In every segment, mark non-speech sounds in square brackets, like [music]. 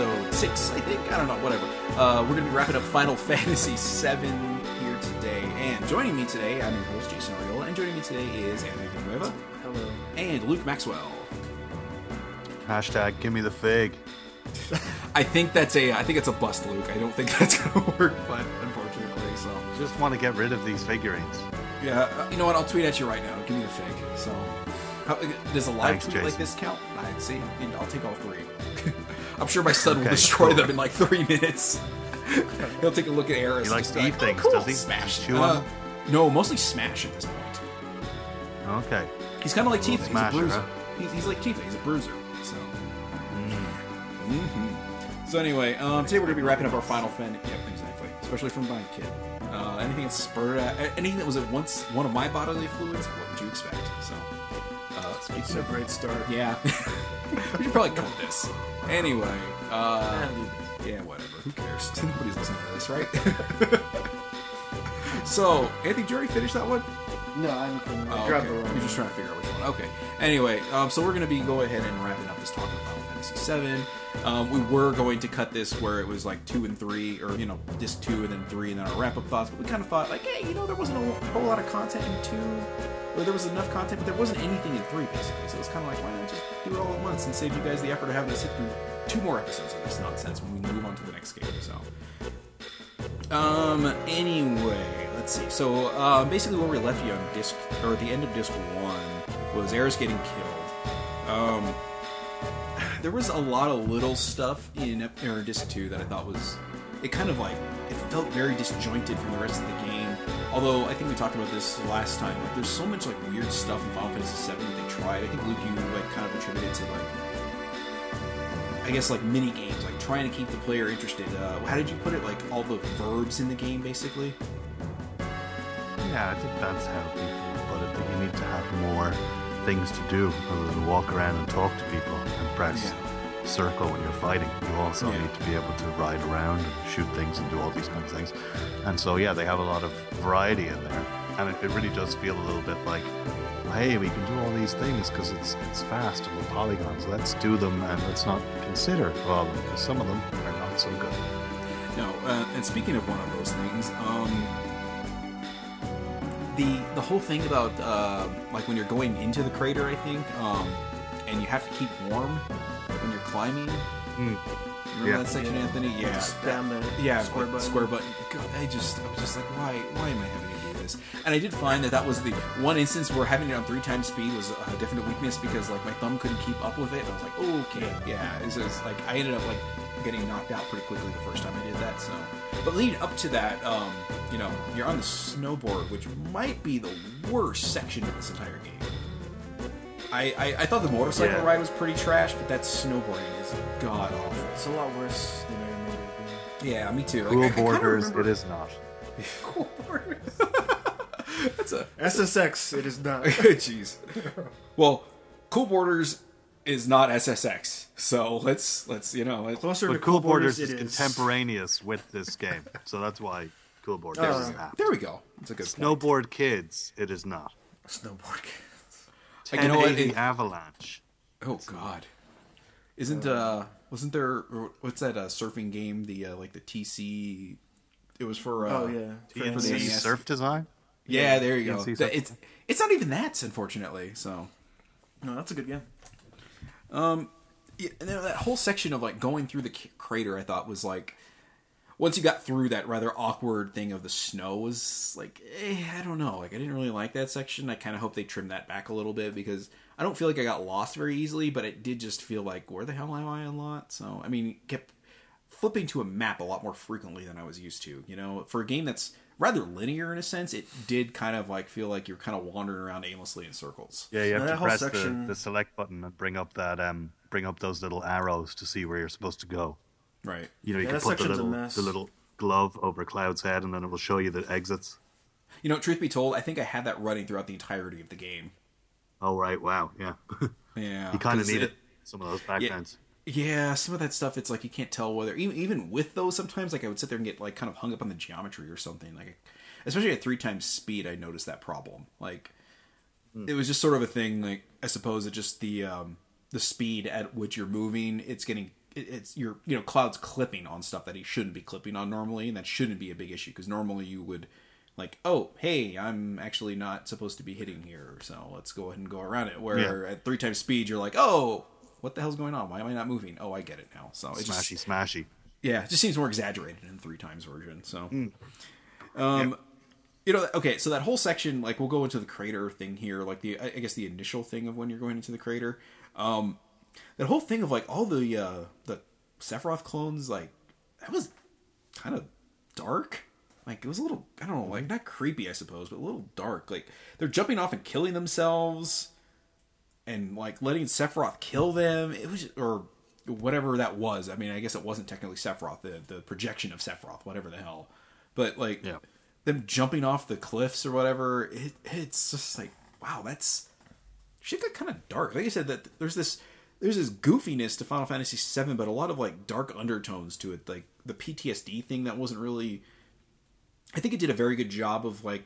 episode six, I think. I don't know, whatever. Uh, we're going to be wrapping up Final [laughs] Fantasy VII here today, and joining me today, I'm your host Jason Arriola, and joining me today is Anthony Villanueva Hello. and Luke Maxwell. Hashtag give me the fig. [laughs] I think that's a, I think it's a bust, Luke. I don't think [laughs] that's going to work, but unfortunately, so Just want to get rid of these figurines. yeah. Uh, you know what? I'll tweet at you right now. Give me the fig. So, how, does a live Thanks, tweet like this count? I see. I'll take all three. I'm sure my son will Okay, destroy cool. them in like three minutes. [laughs] He'll take a look at Aeris. He likes to like, eat "Oh, cool." does he? Smash. Chew Uh, no, mostly smash at this point. Okay. He's kind of like Tifa. He's a bruiser. huh? He's, he's like Tifa. He's a bruiser. So. Mm. hmm So anyway, um, today we're gonna be wrapping up our final fin. Yep, exactly. Especially from my kid. Uh, anything that spurred, uh, anything that was at once one of my bodily fluids. What would you expect? So. Speaking It's a great start. yeah, [laughs] we should probably cut this. Anyway, uh, Ah, yeah, whatever. Who cares? [laughs] Nobody's listening to this, right? [laughs] so, Anthony, did you already finish that one? No, I'm from Oh, grab okay. the wrong You're just trying to figure out which one. Okay. Anyway, um, so we're going to be go ahead and wrapping up this talk about Final Fantasy VII. Um, we were going to cut this where it was like two and three, or you know, disc two and then three, and then our wrap up thoughts. But we kind of thought like, hey, you know, there wasn't a whole lot of content in two, or there was enough content, but there wasn't anything in three basically. So it's kind of like, why not just do it all at once and save you guys the effort of having to sit through two more episodes of this nonsense when we move on to the next game. So. Um. Anyway, let's see. So, uh, basically, where we left you on disc or the end of disc one was Aeris getting killed. Um. [sighs] There was a lot of little stuff in or disc two that I thought was it kind of like it felt very disjointed from the rest of the game. Although I think we talked about this last time. Like, there's so much like weird stuff in Final Fantasy VII that they tried. I think Luke, you like kind of attributed to like I guess like mini games, like trying to keep the player interested. Uh, how did you put it? Like all the verbs in the game, basically. Yeah, I think that's how people put it. That you need to have more things to do other than walk around and talk to people and press circle when you're fighting. You also Yeah. need to be able to ride around and shoot things and do all these kinds of things. And so, yeah, they have a lot of variety in there. And it, it really does feel a little bit like, hey, we can do all these things because it's it's fast and with polygons. Let's do them and let's not consider of because some of them are not so good. No, uh, and speaking of one of those things, um, the the whole thing about uh, like when you're going into the crater, I think, um, and you have to keep warm when you're climbing. Mm. Remember Yeah. that section, Anthony? Yeah, Spam the yeah, square button. Square button. God, I just, I was just like, why, why am I having to do this? And I did find that that was the one instance where having it on three times speed was a definite weakness because like my thumb couldn't keep up with it. And I was like, okay, yeah. It's just like I ended up like getting knocked out pretty quickly the first time I did that. So, but leading up to that, um, you know, you're on the snowboard, which might be the worst section of this entire game. I, I, I thought the motorcycle Yeah. ride was pretty trash, but that snowboarding is god awful. It's a lot worse than I remember it being. Yeah, me too. Like, Cool I- I borders, [laughs] [laughs] it is not. Cool borders. That's a SSX, it is not. jeez. Well, Cool Borders is not SSX, so let's let's you know let's, Closer to But Cool Borders it is contemporaneous with this game, so that's why Cool Borders Oh. is apt. there we go. That's a good point. Snowboard Kids, it is not. Snowboard. Like, you know what, it- Avalanche. Oh God, isn't uh wasn't there what's that uh, surfing game the uh, like the TC? It was for uh, Oh, yeah. For for the NES. Surf Design? Yeah, there you go. TNC That- surf. It's it's not even that, unfortunately. So No, that's a good game. yeah, and then that whole section of like going through the c- crater, I thought was like once you got through that rather awkward thing of the snow was like eh, I don't know, like I didn't really like that section. I kind of hope they trim that back a little bit because I don't feel like I got lost very easily, but it did just feel like where the hell am I a lot. So I mean, kept flipping to a map a lot more frequently than I was used to. You know, for a game that's rather linear in a sense, it did kind of like feel like you're kind of wandering around aimlessly in circles. Yeah, you have That to press section- the, the select button and bring up that um bring up those little arrows to see where you're supposed to go. Right. You know, you Yeah, can put the little the little glove over Cloud's head and then it will show you the exits. You know, truth be told, I think I had that running throughout the entirety of the game. Oh right, wow, yeah. [laughs] Yeah, you kind of need it- it. Some of those backgrounds. Yeah, some of that stuff, it's like you can't tell whether even even with those. Sometimes, like I would sit there and get like kind of hung up on the geometry or something. Like, especially at three times speed, I noticed that problem. Like, it was just sort of a thing. Like, I suppose it just the um, the speed at which you're moving, it's getting it's you're you know Cloud's clipping on stuff that he shouldn't be clipping on normally, and that shouldn't be a big issue because normally you would like, oh, hey, I'm actually not supposed to be hitting here, so let's go ahead and go around it. Where yeah. at three times speed, you're like, oh, what the hell's going on? Why am I not moving? Oh, I get it now. So it's smashy, just, smashy. Yeah, it just seems more exaggerated in three times version. So, mm. um, yeah. you know, okay, so that whole section, like, we'll go into the crater thing here, like the, I guess the initial thing of when you're going into the crater. Um, that whole thing of like all the uh the Sephiroth clones, like that was kind of dark. Like it was a little, I don't know, like not creepy, I suppose, but a little dark. Like they're jumping off and killing themselves, and like letting Sephiroth kill them. It was, or whatever that was. I mean, I guess it wasn't technically Sephiroth, the the projection of Sephiroth, whatever the hell. But like yeah. them jumping off the cliffs or whatever, it, it's just like wow, that's shit got kind of dark. Like I said, that there's this there's this goofiness to Final Fantasy VII, but a lot of like dark undertones to it, like the PTSD thing that wasn't really. I think it did a very good job of like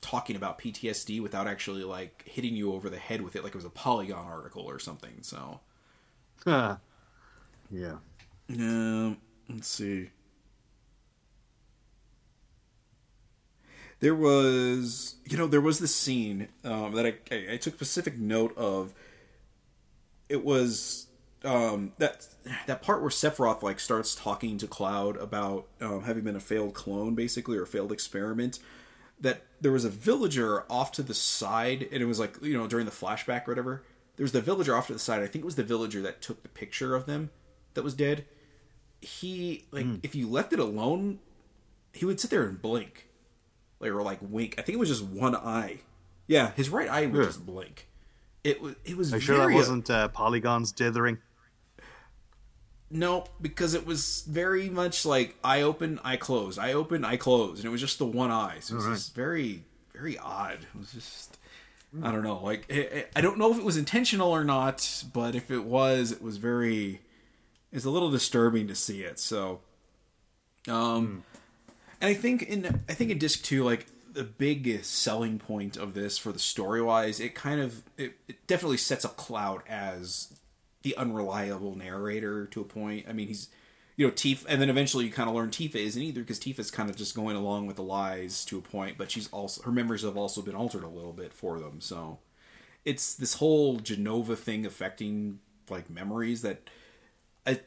talking about PTSD without actually like hitting you over the head with it, like it was a Polygon article or something. So, uh, yeah. Um, let's see. There was, you know, there was this scene um, that I, I, I took specific note of it was um, that that part where Sephiroth like starts talking to Cloud about um, having been a failed clone, basically, or a failed experiment. That there was a villager off to the side, and it was like you know during the flashback or whatever. There was the villager off to the side. I think it was the villager that took the picture of them that was dead. He like mm. if you left it alone, he would sit there and blink, like or like wink. I think it was just one eye. Yeah, his right eye would yeah. just blink it was it was. Are you sure that wasn't uh, polygons dithering? No, because it was very much like I open, I close, I open, I close, and it was just the one eye. So it was right. just very, very odd. It was just, I don't know. Like I don't know if it was intentional or not, but if it was, it was very, it's a little disturbing to see it. So, um, mm. and I think in I think in disc two, like the big selling point of this for the story wise, it kind of it, it, definitely sets up Cloud as the unreliable narrator to a point. I mean, he's you know Tifa, and then eventually you kind of learn Tifa isn't either because Tifa's kind of just going along with the lies to a point, but she's also her memories have also been altered a little bit for them. So it's this whole Jenova thing affecting like memories that, I,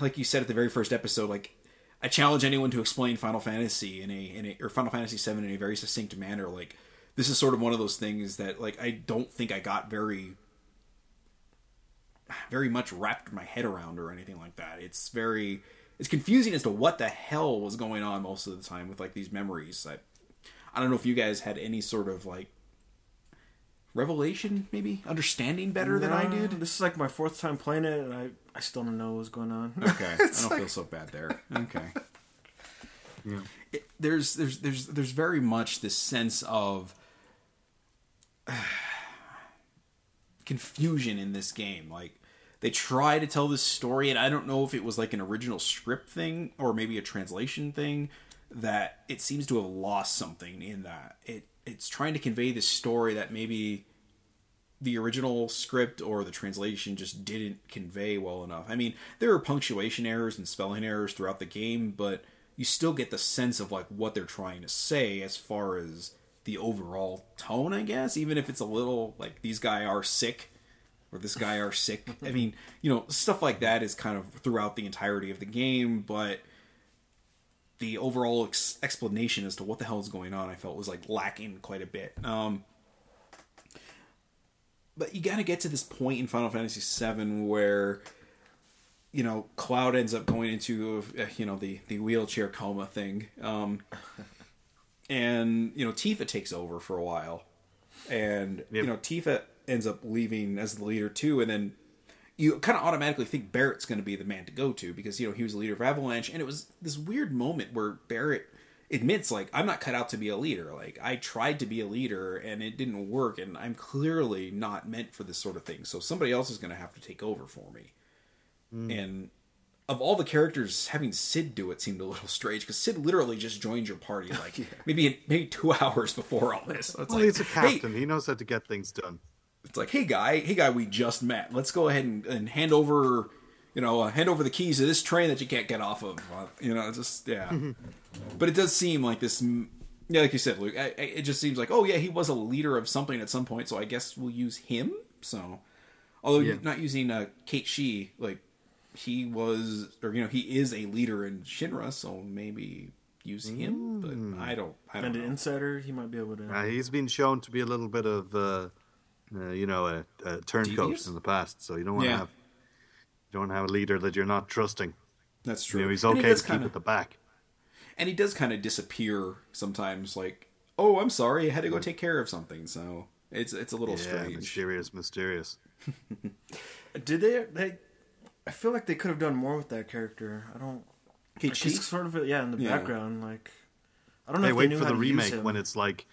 like you said at the very first episode, like I challenge anyone to explain Final Fantasy in a in a or Final Fantasy VII in a very succinct manner. Like this is sort of one of those things that like I don't think I got very very much wrapped my head around or anything like that. It's very it's confusing as to what the hell was going on most of the time with like these memories. I I don't know if you guys had any sort of like revelation, maybe understanding better no, than I did. This is like my fourth time playing it, and I I still don't know what's going on. Okay, [laughs] I don't like... feel so bad there. [laughs] Okay. Yeah. It, there's there's there's there's very much this sense of uh, [sighs] confusion in this game. Like they try to tell this story, and I don't know if it was like an original script thing or maybe a translation thing that it seems to have lost something in that it it's trying to convey this story that maybe the original script or the translation just didn't convey well enough. I mean, there are punctuation errors and spelling errors throughout the game, but you still get the sense of like what they're trying to say as far as the overall tone, I guess, even if it's a little like these guy are sick or this guy are sick. I mean, you know, stuff like that is kind of throughout the entirety of the game, but the overall ex- explanation as to what the hell is going on, I felt was like lacking quite a bit. Um, but you got to get to this point in Final Fantasy VII where you know Cloud ends up going into uh, you know the the wheelchair coma thing, um, [laughs] and you know Tifa takes over for a while, and yep. you know Tifa ends up leaving as the leader too, and then you kind of automatically think Barret's going to be the man to go to because you know he was the leader of Avalanche, and it was this weird moment where Barret admits like I'm not cut out to be a leader. Like I tried to be a leader and it didn't work, and I'm clearly not meant for this sort of thing. So somebody else is going to have to take over for me. Mm. And of all the characters, having Cid do it seemed a little strange because Cid literally just joined your party [laughs] like yeah. maybe maybe two [laughs] hours before all this. So well, like, he's a captain. Hey, he knows how to get things done. It's like, hey guy, hey guy, we just met. Let's go ahead and, and hand over, you know, uh, hand over the keys to this train that you can't get off of. Uh, you know, just yeah. but it does seem like this. mm, Yeah, like you said, Luke. I, I, it just seems like, oh yeah, he was a leader of something at some point, so I guess we'll use him. So, although Yeah. not using uh, Cait Sith, like he was, or you know, he is a leader in Shinra, so maybe use him. But I don't. I don't And an insider, he might be able to. Uh, he's been shown to be a little bit of, uh, uh, you know, a, a turncoat Devious? in the past. So you don't want to Yeah. have you don't want to have a leader that you're not trusting. That's You true. know, he's And he okay to keep kinda- at the back. and he does kind of disappear sometimes. Like, oh, I'm sorry, I had to go take care of something. So it's it's a little Yeah, strange. mysterious, mysterious. [laughs] Did they? They. I feel like they could have done more with that character. I don't. Kate Like, Shi? he's sort of yeah in the Yeah. background. Like I don't know Hey, if they wait knew for how the remake when it's like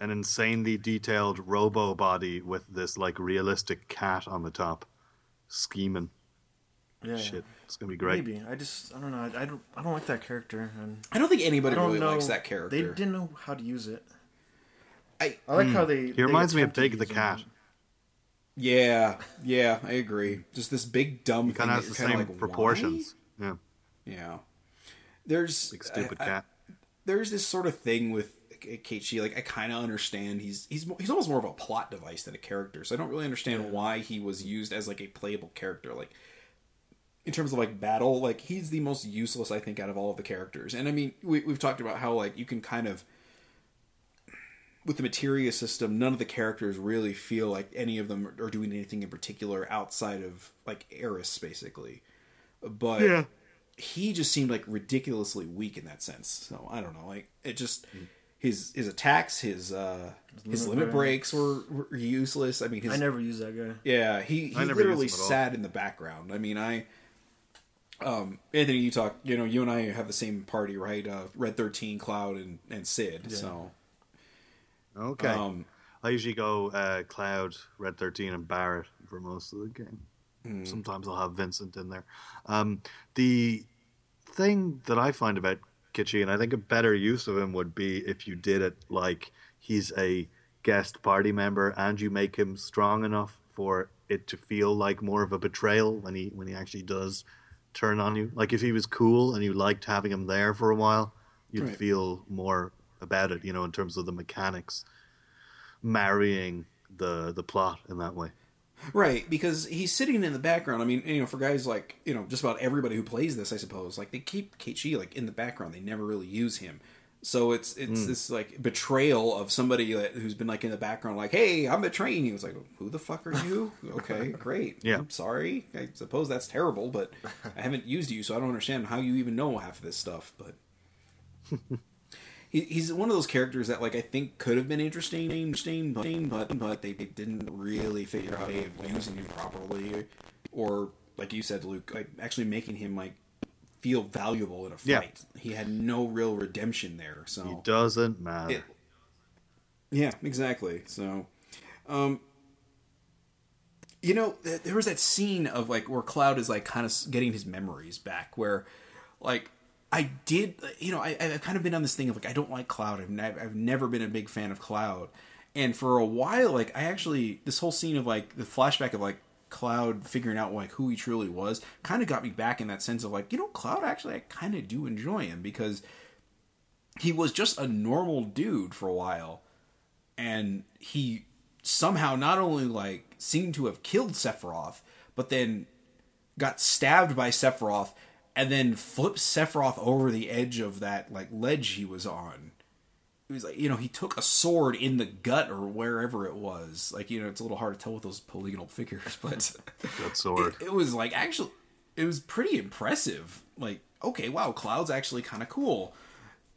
an insanely detailed robo body with this like realistic cat on the top, scheming. yeah. Shit, it's gonna be great. Maybe I just I don't know. I, I don't I don't like that character, and I don't think anybody don't really know. likes that character. They didn't know how to use it. I I like hmm. how they. He reminds me of Big the Cat. yeah, yeah, I agree. Just this big dumb thing. Kind of has the same like, proportions. Yeah, why? Yeah. There's big stupid I- I- cat. there's this sort of thing with Cait Sith. Like I kind of understand he's he's he's almost more of a plot device than a character. So I don't really understand why he was used as like a playable character. Like in terms of like battle, like he's the most useless I think out of all of the characters. And I mean, we, we've talked about how like you can kind of with the materia system, none of the characters really feel like any of them are doing anything in particular outside of like Aeris, basically. But Yeah. he just seemed like ridiculously weak in that sense. So I don't know, like it just Hmm. His his attacks, his uh his limit limit breaks were, were useless. I mean, his I never use that guy. yeah, he, he literally use him at all. sat in the background. I mean, I, um, Anthony, you talk, you know, you and I have the same party, right? Uh, Red Thirteen, Cloud, and and Cid. So, Okay. um, I usually go uh, Cloud, Red Thirteen, and Barret for most of the game. Hmm. Sometimes I'll have Vincent in there. Um, the thing that I find about Cait Sith, and I think a better use of him would be if you did it like he's a guest party member, and you make him strong enough for it to feel like more of a betrayal when he when he actually does turn on you. Like if he was cool and you liked having him there for a while, you'd Right. feel more about it. You know, in terms of the mechanics marrying the the plot in that way. Right, because he's sitting in the background. I mean, you know, for guys like you know, just about everybody who plays this, I suppose, like they keep Cait Sith like in the background. They never really use him. So it's it's hmm. this like betrayal of somebody that, who's been like in the background, like, "Hey, I'm betraying you." It's like, "Who the fuck are you?" [laughs] okay, great. Yeah. I'm sorry. I suppose that's terrible, but I haven't used you, so I don't understand how you even know half of this stuff. But [laughs] he, he's one of those characters that, like, I think could have been interesting, interesting, but but, but they, they didn't really figure out a way of using him properly, or like you said, Luke, like actually making him like feel valuable in a Yeah. fight. He had no real redemption there. So He doesn't matter. it- yeah, exactly. So, um, you know, th- there was that scene of like where Cloud is like kind of getting his memories back, where like I did, you know, I, I've kind of been on this thing of like I don't like Cloud. I've, I've never been a big fan of Cloud, and for a while, like I actually this whole scene of like the flashback of like Cloud figuring out like who he truly was kind of got me back in that sense of like you know Cloud actually I kind of do enjoy him because he was just a normal dude for a while and he somehow not only like seemed to have killed Sephiroth, but then got stabbed by Sephiroth and then flipped Sephiroth over the edge of that like ledge he was on. It was like you know he took a sword in the gut or wherever it was. Like you know it's a little hard to tell with those polygonal [laughs] figures, but sword. it, it was like actually it was pretty impressive like okay wow cloud's actually kind of cool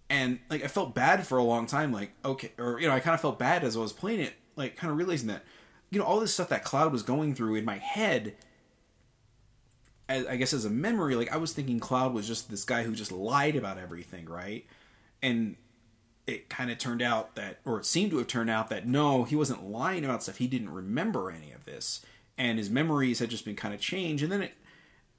and like i felt bad for a long time like okay or you know i kind of felt bad as i was playing it like kind of realizing that you know all this stuff that cloud was going through in my head as, i guess as a memory like i was thinking cloud was just this guy who just lied about everything right and it kind of turned out that, or it seemed to have turned out that no, he wasn't lying about stuff. He didn't remember any of this, and his memories had just been kind of changed. And then it,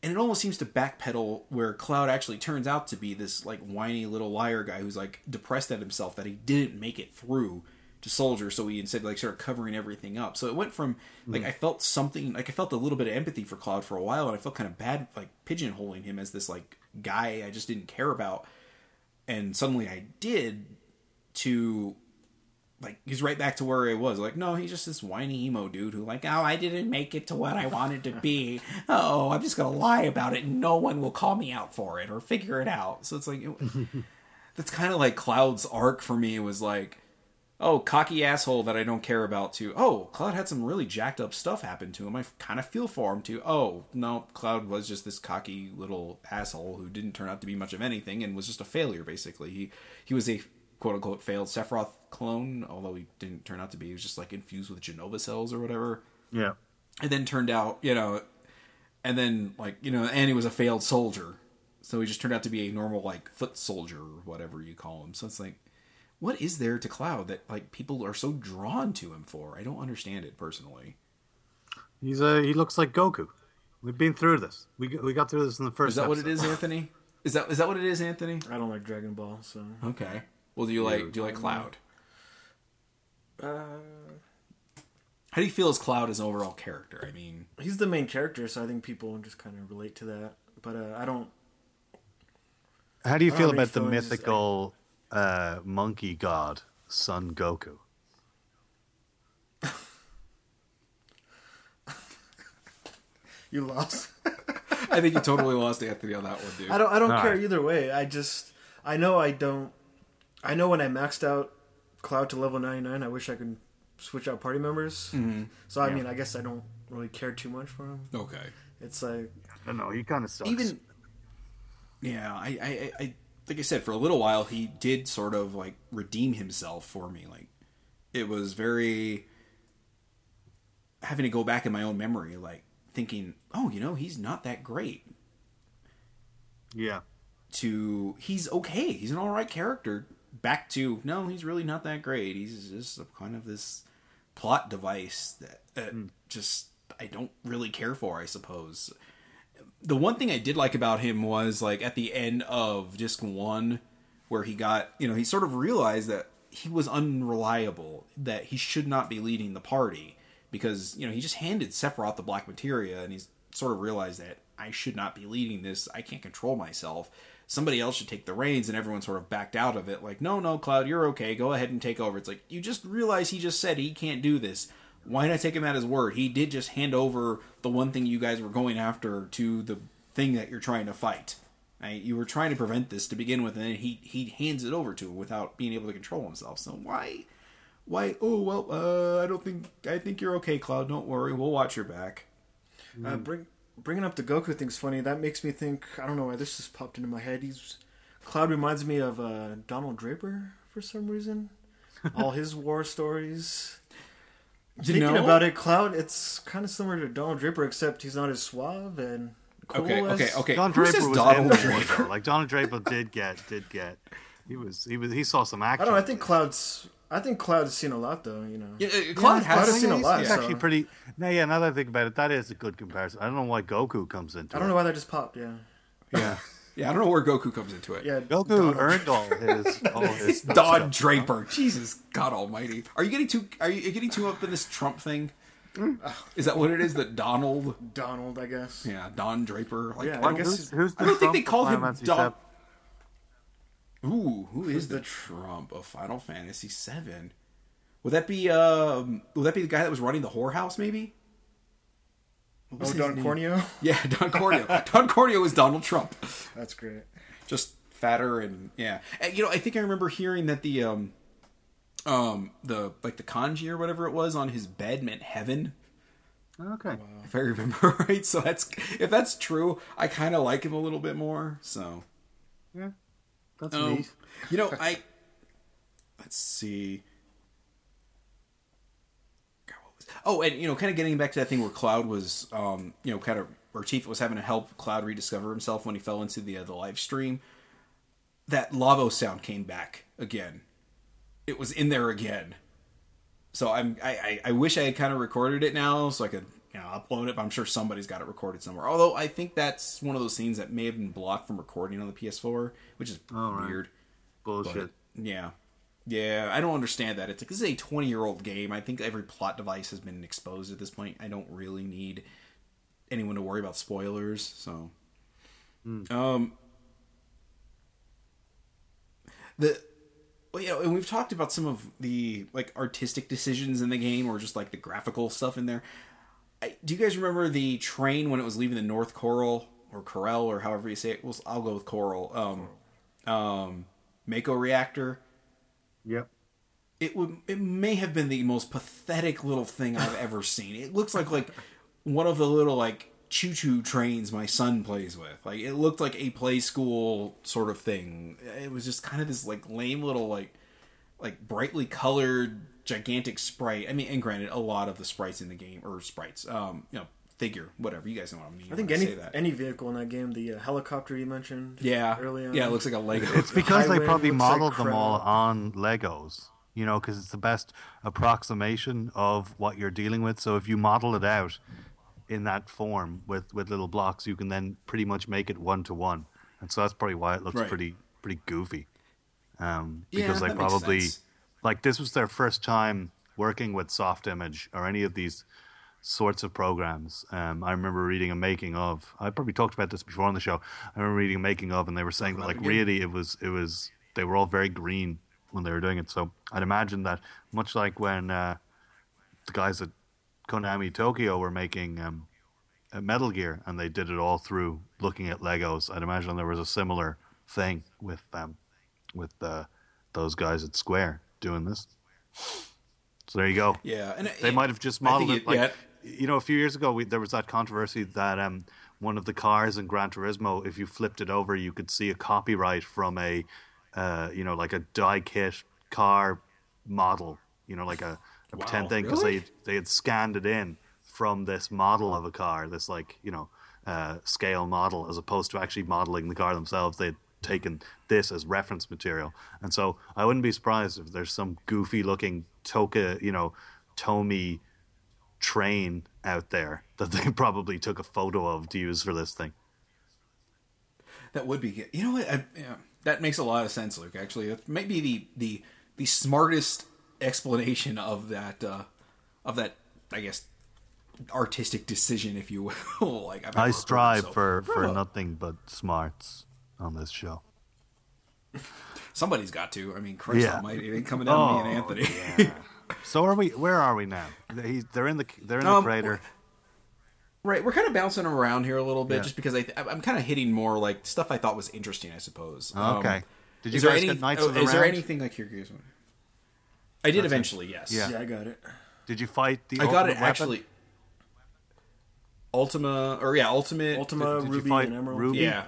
and it almost seems to backpedal where Cloud actually turns out to be this like whiny little liar guy who's like depressed at himself that he didn't make it through to soldier. So we instead like started covering everything up. So it went from like mm. I felt something like I felt a little bit of empathy for Cloud for a while, and I felt kind of bad like pigeonholing him as this like guy I just didn't care about, and suddenly I did to like he's right back to where it was. Like, no, he's just this whiny emo dude who like, oh, I didn't make it to what I wanted to be. [laughs] Oh, I'm just gonna lie about it, and no one will call me out for it or figure it out. So it's like, it, [laughs] that's kind of like Cloud's arc for me was like, oh, cocky asshole that I don't care about. To oh, Cloud had some really jacked up stuff happen to him. I kind of feel for him. To oh, no, Cloud was just this cocky little asshole who didn't turn out to be much of anything and was just a failure. Basically, he he was a quote unquote failed Sephiroth clone, although he didn't turn out to be. He was just like infused with Jenova cells or whatever. Yeah. And then turned out, you know, and then like you know, and he was a failed soldier, so he just turned out to be a normal like foot soldier or whatever you call him. So it's like, what is there to Cloud that like people are so drawn to him for? I don't understand it personally. He's a he looks like Goku. We've been through this. We got- we got through this in the first. Is that what it is, Anthony? Is that is that what it is, Anthony? I don't like Dragon Ball, so Okay. Well, do you like do you like Cloud? uh, How do you feel as Cloud as an overall character? I mean, he's the main character, so I think people just kind of relate to that. But uh, I don't. How do you I feel about the any feelings, mythical uh, monkey god Son Goku? [laughs] You lost. I think you totally lost Anthony on that one, dude. I don't. I don't All care right. either way. I just. I know I don't. I know when I maxed out Cloud to level ninety nine, I wish I could switch out party members. Mm-hmm. So I mean, I guess I don't really care too much for him. Okay. It's like I don't know. He kind of sucks. Even yeah, I, I, I, I like I said for a little while he did sort of like redeem himself for me. Like it was very having to go back in my own memory, like thinking, oh, you know, he's not that great. yeah. To he's okay, he's an all right character. Back to no, he's really not that great. He's just a, kind of this plot device that, that hmm. just I don't really care for. I suppose the one thing I did like about him was like at the end of disc one, where he got you know he sort of realized that he was unreliable, that he should not be leading the party because you know he just handed Sephiroth the black materia, and he's sort of realized that I should not be leading this. I can't control myself. Somebody else should take the reins, and everyone sort of backed out of it. Like, no, no, Cloud, you're okay. Go ahead and take over. It's like you just realize he just said he can't do this why not take him at his word? He did just hand over the one thing you guys were going after to the thing that you're trying to fight. Right? You were trying to prevent this to begin with, and then he he hands it over to him without being able to control himself. So why, why? Oh well, uh, I don't think I think you're okay, Cloud. Don't worry, we'll watch your back. uh, bring bringing up the Goku thing's funny. That makes me think. I don't know why this just popped into my head. He's Cloud reminds me of uh, Donald Draper for some reason. [laughs] All his war stories. You Thinking know? about it, Cloud, it's kind of similar to Donald Draper, except he's not as suave and cool Okay, as- okay, okay. Don Draper was Donald in the war, Draper? though. Like Donald Draper did get did get. He was he was he saw some action. I don't know. I think Cloud's. I think Cloud's seen a lot, though. You know. Yeah, uh, Cloud Cloud has has seen a lot, He's so- actually pretty. No, yeah. Now that I think about it, that is a good comparison. I don't know why Goku comes into. I don't it. know why that just popped. Yeah. Yeah, [laughs] yeah. I don't know where Goku comes into it. Yeah. Goku Donald- earned all his all [laughs] his. Don Draper. Jesus God Almighty. Are you getting too? Are you getting too up in this Trump thing? Is that what it is? That Donald? Donald, I guess. Yeah, Don Draper. Like, Yeah, I I guess Who's, who's the I don't think they Trump called him Final Don. VII? Ooh, who is the Trump of Final Fantasy VII? Would that be um? Would that be the guy that was running the whorehouse? Maybe. Oh, Don? Corneo. [laughs] Yeah, Don [laughs] Corneo. Don Corneo is Donald Trump. That's great. Just fatter and yeah. And, you know, I think I remember hearing that the um, um, the like the kanji or whatever it was on his bed meant heaven. Okay. if I remember [laughs] right. So that's if that's true, I kind of like him a little bit more. So, Yeah. That's um, neat. you know, I let's see. God, what was- Oh, and you know, kind of getting back to that thing where Cloud was, um, you know, kind of, or Chief was having to help Cloud rediscover himself when he fell into the uh, the Lifestream. That Lavo sound came back again. It was in there again. So I'm I, I, I wish I had kind of recorded it now so I could you know upload it. But I'm sure somebody's got it recorded somewhere. Although I think that's one of those scenes that may have been blocked from recording on the PS4, which is All right. weird. Bullshit. But, yeah. Yeah, I don't understand that. It's like this is a 20 year old game. I think every plot device has been exposed at this point. I don't really need anyone to worry about spoilers. So, um, the well, you know, and we've talked about some of the like artistic decisions in the game, or just like the graphical stuff in there. I, do you guys remember the train when it was leaving the North Coral or Corel or however you say it? Well, I'll go with Coral. Um, um, Mako reactor Yep. it would it may have been the most pathetic little thing I've ever [laughs] seen. It looks like like one of the little like choo choo trains my son plays with. Like it looked like a play school sort of thing. It was just kind of this like lame little like like brightly colored gigantic sprite. I mean, and granted, a lot of the sprites in the game or sprites, um, you know, figure whatever you guys know what I mean. I think any say that. any vehicle in that game, the uh, helicopter you mentioned, yeah, early on, yeah, it looks like a Lego. It's because they probably looks like modeled them all on Legos, you know, because it's the best approximation of what you're dealing with. So if you model it out in that form with, with little blocks, you can then pretty much make it one to one. And so that's probably why it looks Right. pretty pretty goofy. Um, Yeah, because they that probably like this was their first time working with Softimage or any of these sorts of programs. Um, I remember reading a making of. I probably talked about this before on the show. I remember reading a making of, and they were saying that like really it was it was they were all very green when they were doing it. So I'd imagine that much like when uh, the guys at Konami Tokyo were making um, uh, Metal Gear, and they did it all through looking at Legos. I'd imagine there was a similar thing with um, with uh, those guys at Square doing this. So there you go. yeah, and They might have just modeled it, it- like yeah. You know a few years ago we, there was that controversy that um, one of the cars in Gran Turismo if you flipped it over you could see a copyright from a uh, you know like a die kit car model you know like a, a pretend thing because really? they they had scanned it in from this model of a car this like you know uh, scale model as opposed to actually modeling the car themselves they'd taken this as reference material and so I wouldn't be surprised if there's some goofy looking Toka you know Tomy train out there that they [laughs] probably took a photo of to use for this thing. That would be good. You know what? I, yeah, that makes a lot of sense, Luke. Actually, that might be the the the smartest explanation of that uh, of that. I guess artistic decision, if you will. [laughs] like I've I strive for, for bravo. nothing but smarts on this show. [laughs] Somebody's got to. I mean, Christ Yeah. Almighty, it ain't coming down to me and Oh, Anthony. So are we? Where are we now? He, they're in the they're in the Um, crater. right, we're kind of bouncing around here a little bit, Yeah. just because I I'm kind of hitting more like stuff I thought was interesting. I suppose. Um, Okay. Did you is there guys any, get Knights oh, of the Is there anything like you're curious? about? I did That's it. eventually. Yes. Yeah. Yeah, I got it. Did you fight the? I got it weapon? actually. Ultima or yeah, Ultimate. Ultima, did you Ruby, fight and Emerald. Ruby? Yeah.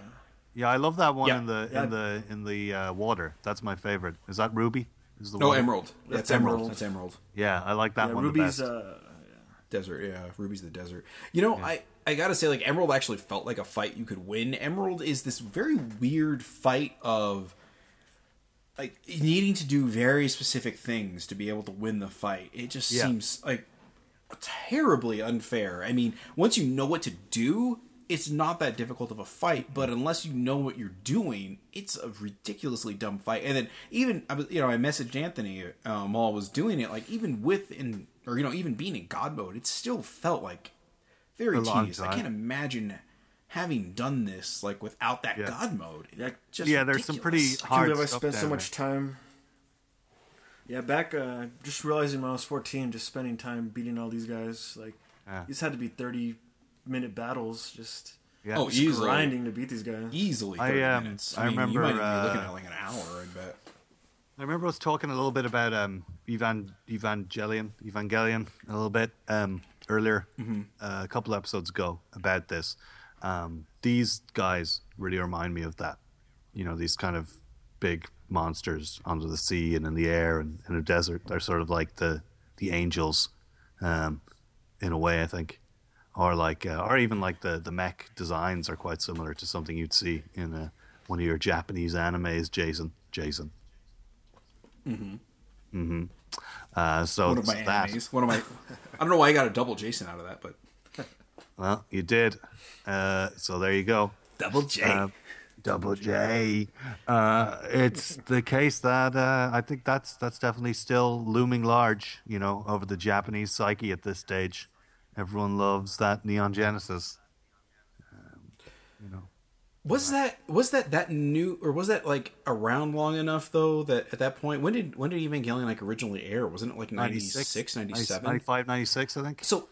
Yeah, I love that one Yeah. in the Yeah. in the in the uh, water. That's my favorite. Is that Ruby? Is the No, water? Emerald. That's, That's Emerald. Emerald. That's Emerald. Yeah, I like that Yeah, one Ruby's the best. uh, Desert. Yeah, Ruby's the desert. You know, I I gotta say, like Emerald actually felt like a fight you could win. Emerald is this very weird fight of like needing to do very specific things to be able to win the fight. It just Yeah. seems like terribly unfair. I mean, once you know what to do, it's not that difficult of a fight. But unless you know what you're doing, it's a ridiculously dumb fight. And then even I was, you know, I messaged Anthony um, while I was doing it. Like even with in or you know even being in God mode, it still felt like very A tedious. I can't imagine having done this like without that Yeah. God mode. Yeah. Just Yeah, there's some pretty ridiculous. I hard can't believe I stuff spent so down much time. Yeah, back uh, just realizing when I was 14, just spending time beating all these guys. Like Yeah. these had to be 30 minute battles, just, Yeah. Oh, just easily. grinding to beat these guys. easily I, 30 um, minutes. I I, mean, remember, you might uh, be looking at like an hour. I bet. I remember us talking a little bit about um, Evan Evangelion, Evangelion a little bit um, earlier, uh, a couple episodes ago about this. Um, these guys really remind me of that. You know, these kind of big monsters under the sea and in the air and in a desert. They're sort of like the the angels, um, in a way. I think, or like, uh, or even like the the mech designs are quite similar to something you'd see in uh one of your Japanese animes. Jason, Jason. Mm-hmm. Uh, so One of my that. animes. One of my. I don't know why I got a double Jason out of that, but [laughs] Well, you did. Uh, so there you go. double J. Uh, Double J. Uh, it's the case that uh, I think that's that's definitely still looming large, you know, over the Japanese psyche at this stage. Everyone loves that Neon Genesis. Um, you know, Was that was that that new or was that like around long enough though that at that point when did when did Evangelion like originally air? Wasn't it like 96, 97? 95, 96, I think. So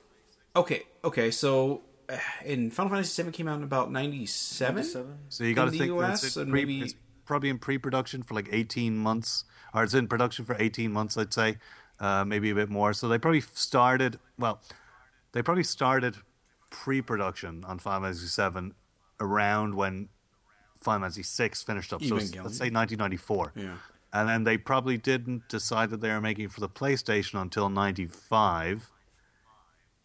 okay, okay, so uh, in Final Fantasy 7 came out in about 97? 97? So you got to think US it's, in pre- maybe- it's probably in pre-production for like 18 months, or it's in production for 18 months, I'd say, uh, maybe a bit more. So they probably started. Well, they probably started pre-production on Final Fantasy VII around when Final Fantasy VI finished up. So let's say 1994. Yeah. And then they probably didn't decide that they were making it for the PlayStation until 95.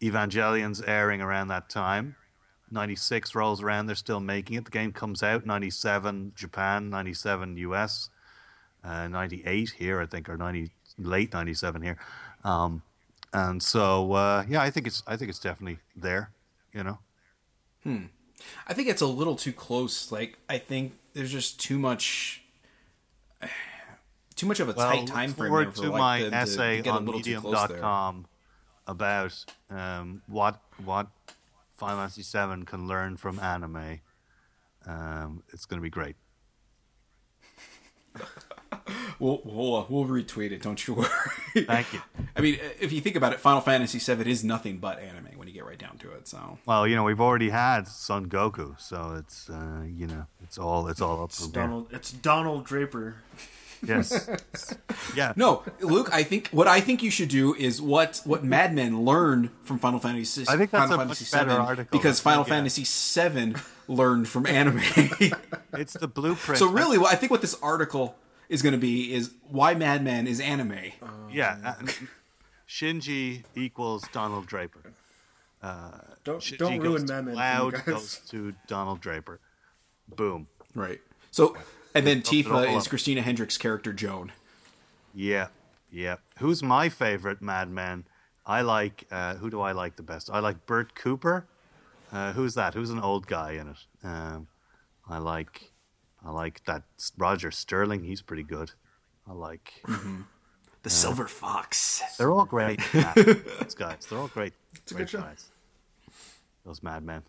Evangelion's airing around that time. 96 rolls around, they're still making it. The game comes out 97 Japan, 97 US, uh, 98 here, I think, or 90 late 97 here. Um, and so uh, yeah, I think it's I think it's definitely there, you know. Hmm. I think it's a little too close. Like I think there's just too much [sighs] too much of a tight time frame forward for to like my them to- essay to on little too close there. medium.com about um, what what Final Fantasy VII can learn from anime. Um, it's going to be great. [laughs] We'll we'll, uh, we'll retweet it. Don't you worry. Thank you. I mean, if you think about it, Final Fantasy VII is nothing but anime when you get right down to it. So Well, you know, we've already had Son Goku, so it's uh, you know, it's all it's all up It's from there. Donald. It's Donald Draper. Yes. [laughs] yeah. no, Luke. I think what I think you should do is what what Mad Men learned from Final Fantasy. I think that's Final a Fantasy much better VII, article. because Final Yeah. Fantasy VII learned from anime. It's the blueprint. so really, what I think what this article is going to be is why Mad Men is anime. yeah. uh, Shinji equals Donald Draper. Don't Shinji don't ruin to Mad Men for me, Cloud guys. goes to Donald Draper. Boom. Right. So, and then Tifa is. Christina Hendricks' character Joan. Yeah, yeah. Who's my favorite Mad Men? I like. Uh, who do I like the best? I like Bert Cooper. Uh, who's that? Who's an old guy in it? Um, I like. I like that Roger Sterling. He's pretty good. I like. Mm-hmm. The uh, Silver Fox. They're all great. [laughs] Mad those guys. They're all great. a great good show. guys. Those Mad Men.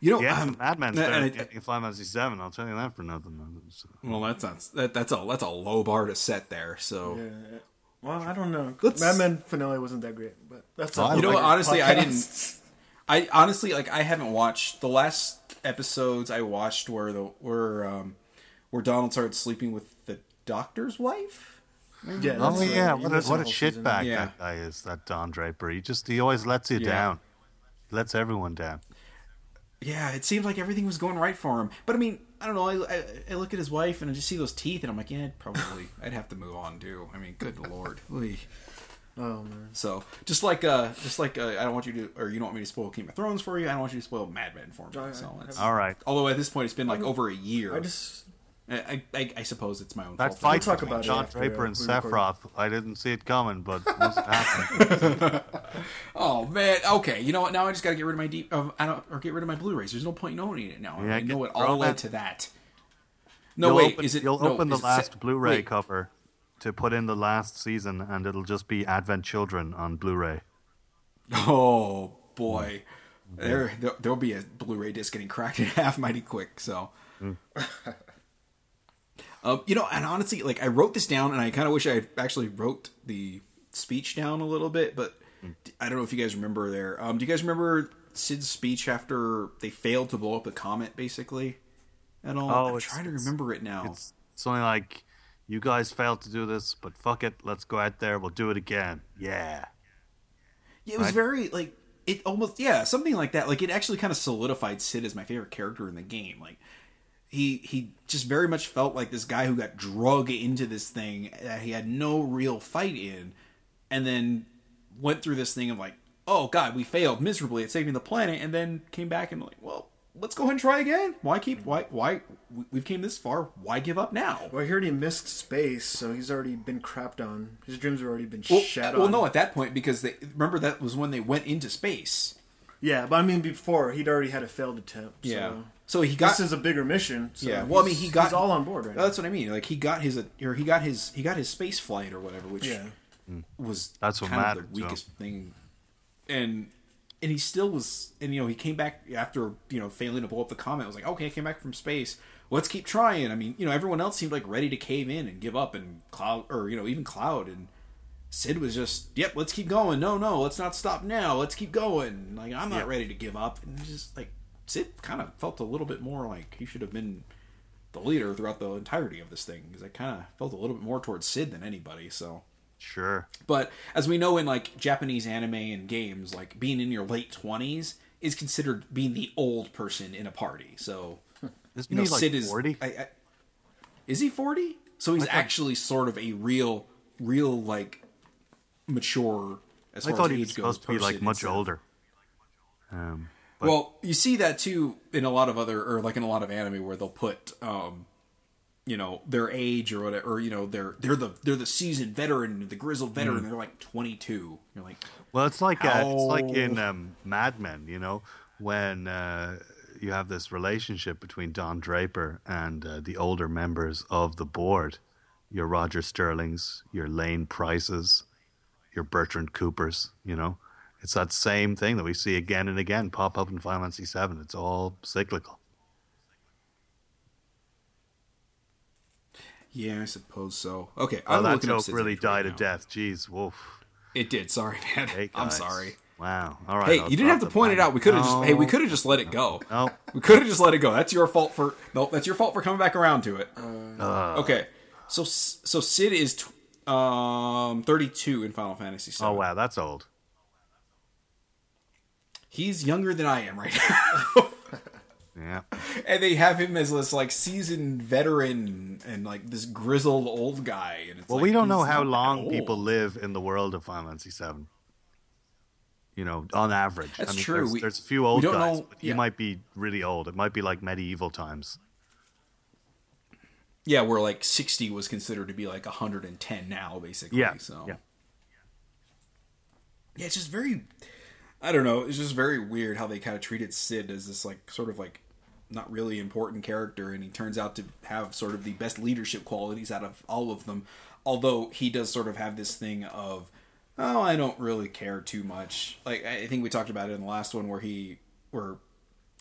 You know, Yeah, um, Mad Men's and better I- than getting Final Fantasy Seven. I'll tell you that for nothing. Uh, well, that's not, that, that's a that's a low bar to set there. So, Yeah. Well, I don't know. Let's- Mad Men finale wasn't that great, but that's Oh, all. you know, what, honestly, I didn't. [laughs] I honestly like. I haven't watched the last episodes. I watched where the where um where Donald started sleeping with the doctor's wife. Yeah. Oh yeah, what a, what a shitbag Yeah. that guy is. That Don Draper. He just he always lets you Yeah. down. He lets everyone down. Yeah, it seemed like everything was going right for him. But I mean, I don't know. I, I, I look at his wife and I just see those teeth, and I'm like, yeah, probably I'd have to move on too. I mean, good lord. Oy. Oh man. So just like uh, just like uh, I don't want you to, or you don't want me to spoil Game of Thrones for you. I don't want you to spoil Mad Men for me. I- so I- it's, All right, although at this point it's been like over a year. I just I, I, I suppose it's my own that fault. fight talk between about it John after, Draper and we. Sephiroth. I didn't see it coming, but once it happened, [laughs] [laughs] Oh man, okay. You know what? Now I just got to get rid of my deep, uh, I don't, or get rid of my Blu-rays. There's no point in owning it now. Yeah, I know get- it all throw led that- to that. No, you'll wait. open, is it? You'll no, open the last se- Blu-ray wait. cover to put in the last season, and it'll just be Advent Children on Blu-ray. Oh boy, there, there there'll be a Blu-ray disc getting cracked in [laughs] half mighty quick. So, [laughs] um, you know, and honestly, like I wrote this down, and I kind of wish I actually wrote the speech down a little bit, but I don't know if you guys remember there. Um, do you guys remember Cid's speech after they failed to blow up the comet, basically? At all? Oh, I'm it's- trying to remember it now. It's only like, "You guys failed to do this, but fuck it, let's go out there. We'll do it again." Yeah. Yeah, it was Right? very like it almost yeah something like that. Like it actually kind of solidified Cid as my favorite character in the game. Like he he just very much felt like this guy who got drug into this thing that he had no real fight in, and then went through this thing of like, oh god, we failed miserably at saving the planet, and then came back and like, well, let's go ahead and try again. Why keep why why we- we've came this far? Why give up now? well, he already missed space, so he's already been crapped on. His dreams have already been Well, shat well, on. no, at that point because they remember that was when they went into space. Yeah, but I mean before he'd already had a failed attempt. So. Yeah. So he got this is a bigger mission. So yeah. Well, I mean, he got he's all on board right now. That's what I mean. Like he got his or he got his he got his space flight or whatever, which Yeah. Mm. was That's what kind of mattered, the so. weakest thing. And and he still was, and you know, he came back after you know failing to blow up the comet. Was like, okay, I came back from space. Let's keep trying. I mean, you know, everyone else seemed like ready to cave in and give up, and Cloud or you know even Cloud and Cid was just, yep, let's keep going. No, no, let's not stop now. Let's keep going. Like I'm not Yeah. ready to give up. And just like Cid kind of felt a little bit more like he should have been the leader throughout the entirety of this thing because I kind of felt a little bit more towards Cid than anybody. So. Sure. But as we know in like Japanese anime and games, like being in your late twenties is considered being the old person in a party. So [laughs] Isn't you know, he like Cid is 40? I, I, is he forty? So he's actually sort of a real, real like mature as I far thought as he was goes. supposed to be like much older. Um, well, you see that too in a lot of other, or like in a lot of anime where they'll put, um, you know, their age or whatever, or you know, they're they're the they're the seasoned veteran, the grizzled veteran. Hmm. They're like twenty two. You're like, Well, it's like uh, it's like in um, Mad Men, you know, when uh, you have this relationship between Don Draper and uh, the older members of the board. Your Roger Sterlings, your Lane Prices, your Bertrand Coopers. You know, it's that same thing that we see again and again pop up in Final Fantasy VII. It's all cyclical. Yeah, I suppose so. Okay, I'm that looking up joke Cid's really age right died a now. death. Jeez, woof. It did. Sorry, man. Hey, I'm sorry. Wow. All right. Hey, I'll you didn't have to point the it out. We could have bang. just. Hey, we could have just let it go. No. [laughs] We could have just let it go. That's your fault for. No, that's your fault for coming back around to it. Uh, okay, so so Cid is tw- um 32 in Final Fantasy VII. Oh wow, that's old. He's younger than I am right now. [laughs] Yeah. and they have him as this like seasoned veteran and like this grizzled old guy. And it's Well, like, we don't know how long people live in the world of Final Fantasy VII. You know, on average. That's I mean, true. There's, We- there's a few old guys, know- but you yeah. might be really old. It might be like medieval times. Yeah, where like 60 was considered to be like 110 now, basically. Yeah. So Yeah. Yeah, it's just very. I don't know. It's just very weird how they kind of treated Cid as this like sort of like not really important character, and he turns out to have sort of the best leadership qualities out of all of them. Although he does sort of have this thing of, oh, I don't really care too much. Like I think we talked about it in the last one where he, where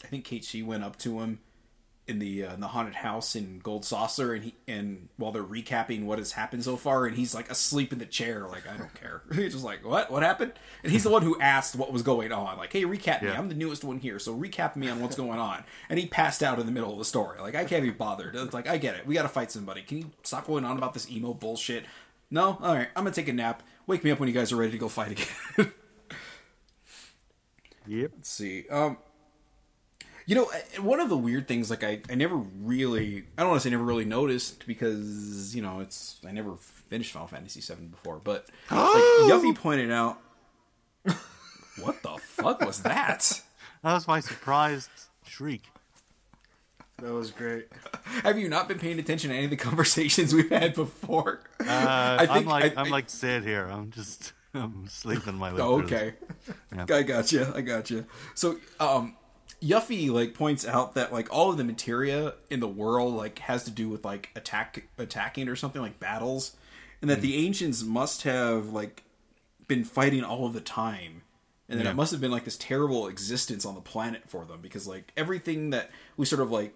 I think Cait Sith went up to him in the uh, in the haunted house in Gold Saucer, and he and while they're recapping what has happened so far, and he's like asleep in the chair, like I don't care. [laughs] he's just like, what? What happened? And he's the one who asked what was going on. Like, hey, recap me. I'm the newest one here, so recap me on what's going on. And he passed out in the middle of the story. Like, I can't be bothered. It's like, I get it. We got to fight somebody. Can you stop going on about this emo bullshit? No, all right. I'm gonna take a nap. Wake me up when you guys are ready to go fight again. [laughs] Yep. Let's see. Um, you know, one of the weird things, like I, I never really, I don't want to say never really noticed because you know it's I never finished Final Fantasy VII before, but like Yuffie pointed out, what the fuck was that? [laughs] That was my surprised shriek. That was great. [laughs] Have you not been paying attention to any of the conversations we've had before? Uh, [laughs] I I'm like I- I, am like Cid here. I'm just I'm sleeping my way Oh, okay. Yeah. I got you. I got you. So, um, Yuffie like points out that like all of the materia in the world like has to do with like attack attacking or something like battles, and that hmm. the ancients must have like been fighting all of the time, and then Yeah. it must have been like this terrible existence on the planet for them because like everything that we sort of like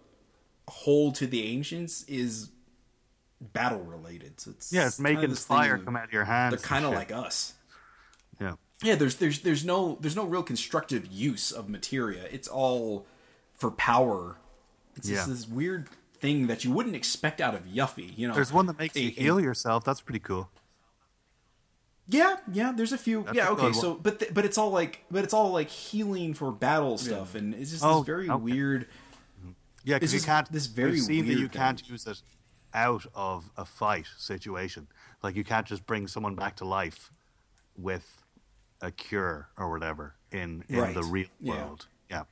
hold to the ancients is battle related. So it's Yeah, it's making fire come out of your hands. They're kind of like us. Yeah. Yeah, there's there's there's no there's no real constructive use of materia. It's all for power. It's just Yeah. this weird thing that you wouldn't expect out of Yuffie. You know, There's one that makes a- you a- heal yourself. That's pretty cool. Yeah, yeah. There's a few. That's yeah, a okay. So, one. but th- but it's all like but it's all like healing for battle stuff, and it's just Oh, this very okay. weird. Yeah, because you can't. this very you've seen that you weird can't use it out of a fight situation. Like you can't just bring someone back to life with a cure or whatever in in Right. the real world. Yeah.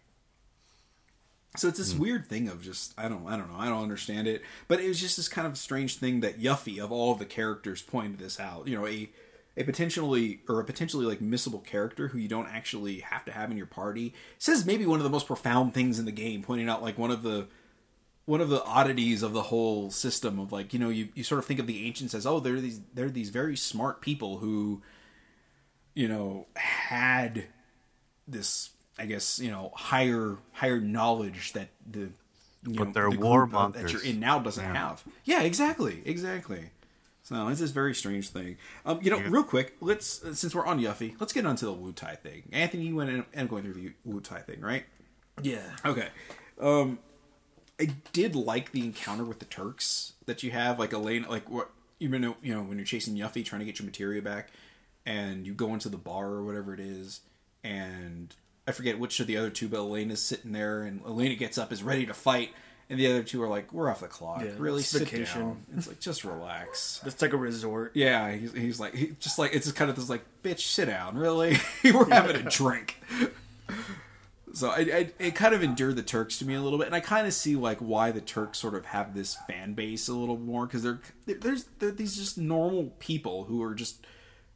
So it's this hmm. weird thing of just I don't I don't know I don't understand it, but it was just this kind of strange thing that Yuffie of all the characters pointed this out. You know, a a potentially or a potentially like missable character who you don't actually have to have in your party says maybe one of the most profound things in the game, pointing out like one of the one of the oddities of the whole system of like you know you, you sort of think of the ancients as oh they're these they're these very smart people who you know had this I guess you know higher higher knowledge that the you But know, they're the war group that you're in now doesn't Yeah. have. Yeah, exactly, exactly. So it's this very strange thing. Um, you know, real quick, let's since we're on Yuffie, let's get onto the Wutai thing. Anthony, you went and going through the Wutai thing, right? Yeah. Okay. Um, I did like the encounter with the Turks that you have, like Elaine, like what even though you know when you're chasing Yuffie trying to get your materia back, and you go into the bar or whatever it is, and I forget which of the other two, but Elena's sitting there, and Elena gets up, is ready to fight, and the other two are like, "We're off the clock. Yeah, really, it's sit vacation." down." It's like just relax. [laughs] It's like a resort. Yeah, he's, he's like, he, just like it's just kind of this like, bitch, sit down, really. [laughs] We're having a drink. [laughs] So I, I, it kind of endeared the Turks to me a little bit, and I kind of see like why the Turks sort of have this fan base a little more because they're there's they're these just normal people who are just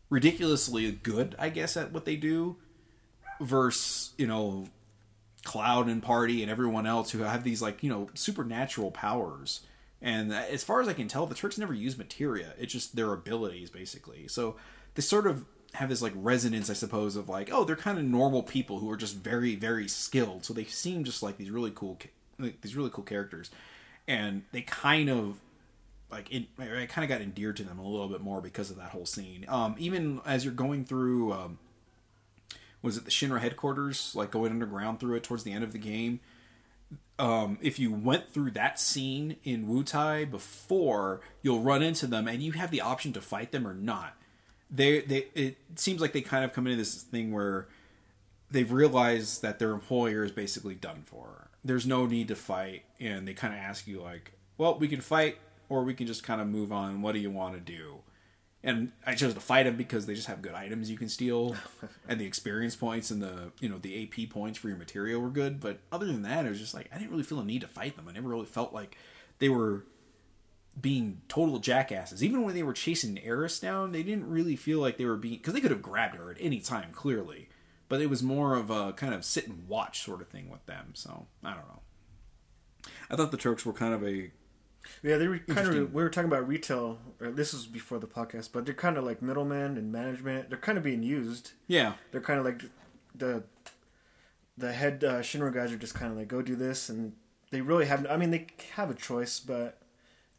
ridiculously good, I guess, at what they do, versus you know Cloud and Party and everyone else who have these like you know supernatural powers. And as far as I can tell, the Turks never use materia. It's just their abilities, basically. So they sort of have this like resonance, I suppose, of like, oh, they're kind of normal people who are just very, very skilled. So they seem just like these really cool, like, these really cool characters, and they kind of like it, I kind of got endeared to them a little bit more because of that whole scene. Um, even as you're going through, um, was it the Shinra headquarters, like going underground through it towards the end of the game? Um, if you went through that scene in Wutai before, you'll run into them, and you have the option to fight them or not. They, they, it seems like they kind of come into this thing where they've realized that their employer is basically done for. There's no need to fight, and they kind of ask you like, "Well, we can fight, or we can just kind of move on. What do you want to do?" And I chose to fight them because they just have good items you can steal, [laughs] and the experience points and the you know the AP points for your materia were good. But other than that, it was just like I didn't really feel a need to fight them. I never really felt like they were being total jackasses. Even when they were chasing Aeris down, they didn't really feel like they were being because they could have grabbed her at any time, clearly. But it was more of a kind of sit and watch sort of thing with them. So I don't know. I thought the Turks were kind of a Yeah, they were kind of. We were talking about retail. Or this was before the podcast, but they're kind of like middlemen and management. They're kind of being used. yeah They're kind of like the the head uh, Shinra guys are just kind of like go do this, and they really have. I mean, they have a choice, but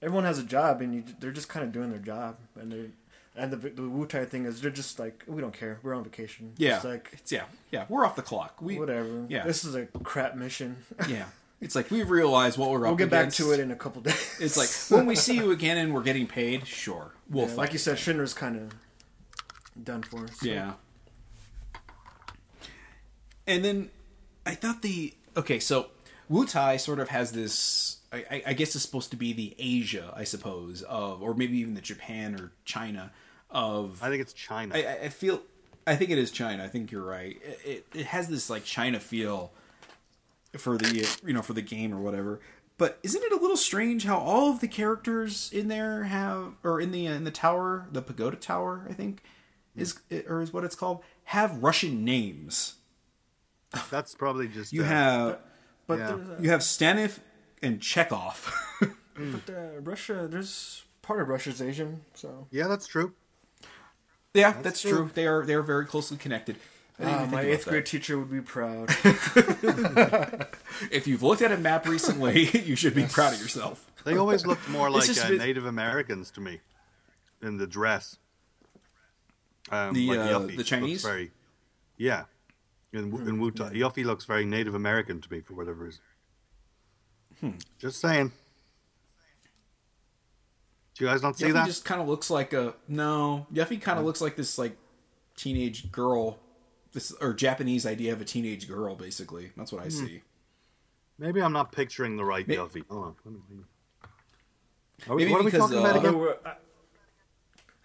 everyone has a job, and you, they're just kind of doing their job, and they. And the the Wutai thing is they're just like we don't care. We're on vacation. yeah It's like it's yeah yeah we're off the clock. We whatever. Yeah. This is a crap mission. yeah. [laughs] It's like we've realized what we're up to. we'll up get back to it in a couple days. It's like when we see [laughs] you again and we're getting paid, sure, we'll Yeah, fight. like you said, Shinra's kind of done for. So. Yeah. And then I thought the okay, so Wutai sort of has this. I, I- I guess it's supposed to be the Asia, I suppose, of or maybe even the Japan or China of. I think it's China. I, I- I feel. I think it is China. I think you're right. It, it, it has this like China feel for the you know for the game or whatever. But isn't it a little strange how all of the characters in there have or in the in the tower, the pagoda tower, I think is or is what it's called, have Russian names. That's probably just You uh, have But Yeah. there's, uh, you have Staniv and Chekhov. [laughs] but uh, Russia, there's part of Russia's Asian, so Yeah, that's true. yeah, that's, true. true. They are they are very closely connected. I didn't even my think about eighth that. grade teacher would be proud. [laughs] [laughs] If you've looked at a map recently, [laughs] you should be proud of yourself. They always looked more like just uh, bit- Native Americans to me in the dress. Um, The, like uh, the Chinese? very, yeah. In, Wu- in Wutai, Yuffie looks very Native American to me for whatever reason. Hmm. Just saying. Do you guys not see Yuffie that? just kind of looks like a no. Yuffie kind of looks like this like teenage girl, this or Japanese idea of a teenage girl. Basically, that's what I see. Maybe I'm not picturing the right May- Yuffie. Hold on. let me- Are we- Maybe what are we talking uh, about again? I,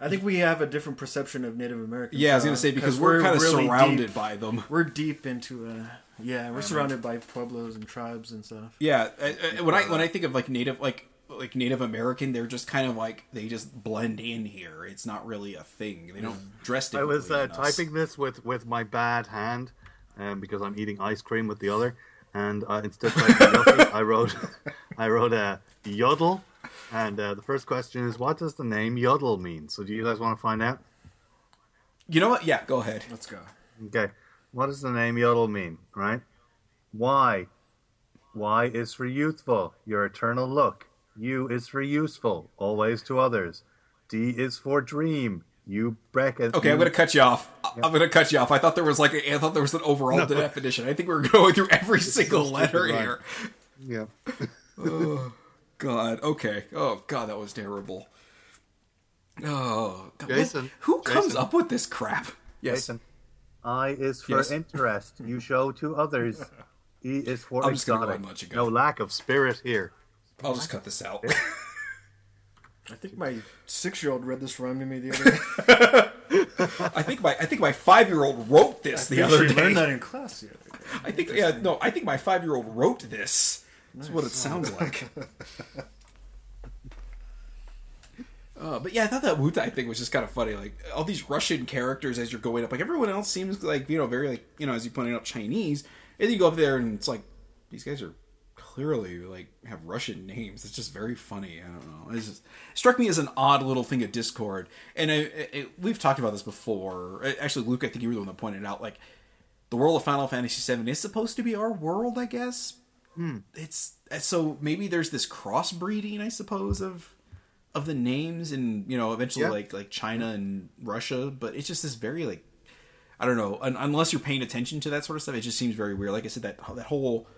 I think we have a different perception of Native Americans. Yeah, I was uh, gonna say because we're, kind of really surrounded deep- by them. We're deep into uh, yeah, we're surrounded by pueblos and tribes and stuff. Yeah, I, I, when I when I think of like native, like like Native American, they're just kind of like they just blend in here. It's not really a thing. They don't dress I was uh, typing this with, with my bad hand um, because I'm eating ice cream with the other, and uh, instead of yucky, [laughs] I wrote [laughs] I wrote a yodel, and uh, the first question is what does the name yodel mean? So do you guys want to find out? You know what? Yeah, go ahead. Let's go. Okay, what does the name yodel mean? Right? Y, Y is for youthful, your eternal look. U is for useful, always to others. D is for dream. You beckon. Okay, I'm gonna cut you off. I- I'm gonna cut you off. I thought there was like a, I thought there was an overall definition. I think we are going through every single letter line. here. Yeah. [laughs] oh God. Okay. Oh God, that was terrible. Oh, God. what- Jason, who comes Jason. up with this crap? Yes. Jason. I is for Yes. interest you show to others. E is for I'm just go exotic. ahead and let you go. No lack of spirit here. I'll just cut this out. [laughs] I think my six-year-old read this rhyme to me the other day. [laughs] I think my I think my five year old wrote this the think other day. learned that in class the other day. I think yeah no I think my five year old wrote this. That's what it sounds like. [laughs] Uh, but yeah, I thought that Wutai thing was just kind of funny. Like all these Russian characters as you're going up, like everyone else seems like you know very like you know as you pointed out Chinese, and then you go up there and it's like these guys are clearly like have Russian names. It's just very funny. I don't know. It's just, it struck me as an odd little thing of Discord, and I, it, we've talked about this before. Actually, Luke, I think you were the one that pointed it out. Like the world of Final Fantasy VII is supposed to be our world, I guess. Hmm. It's uh, so maybe there's this crossbreeding, I suppose, of of the names, and you know, eventually Yeah. like like China and Russia. But it's just this very like I don't know. Un- unless you're paying attention to that sort of stuff, it just seems very weird. Like I said, that that whole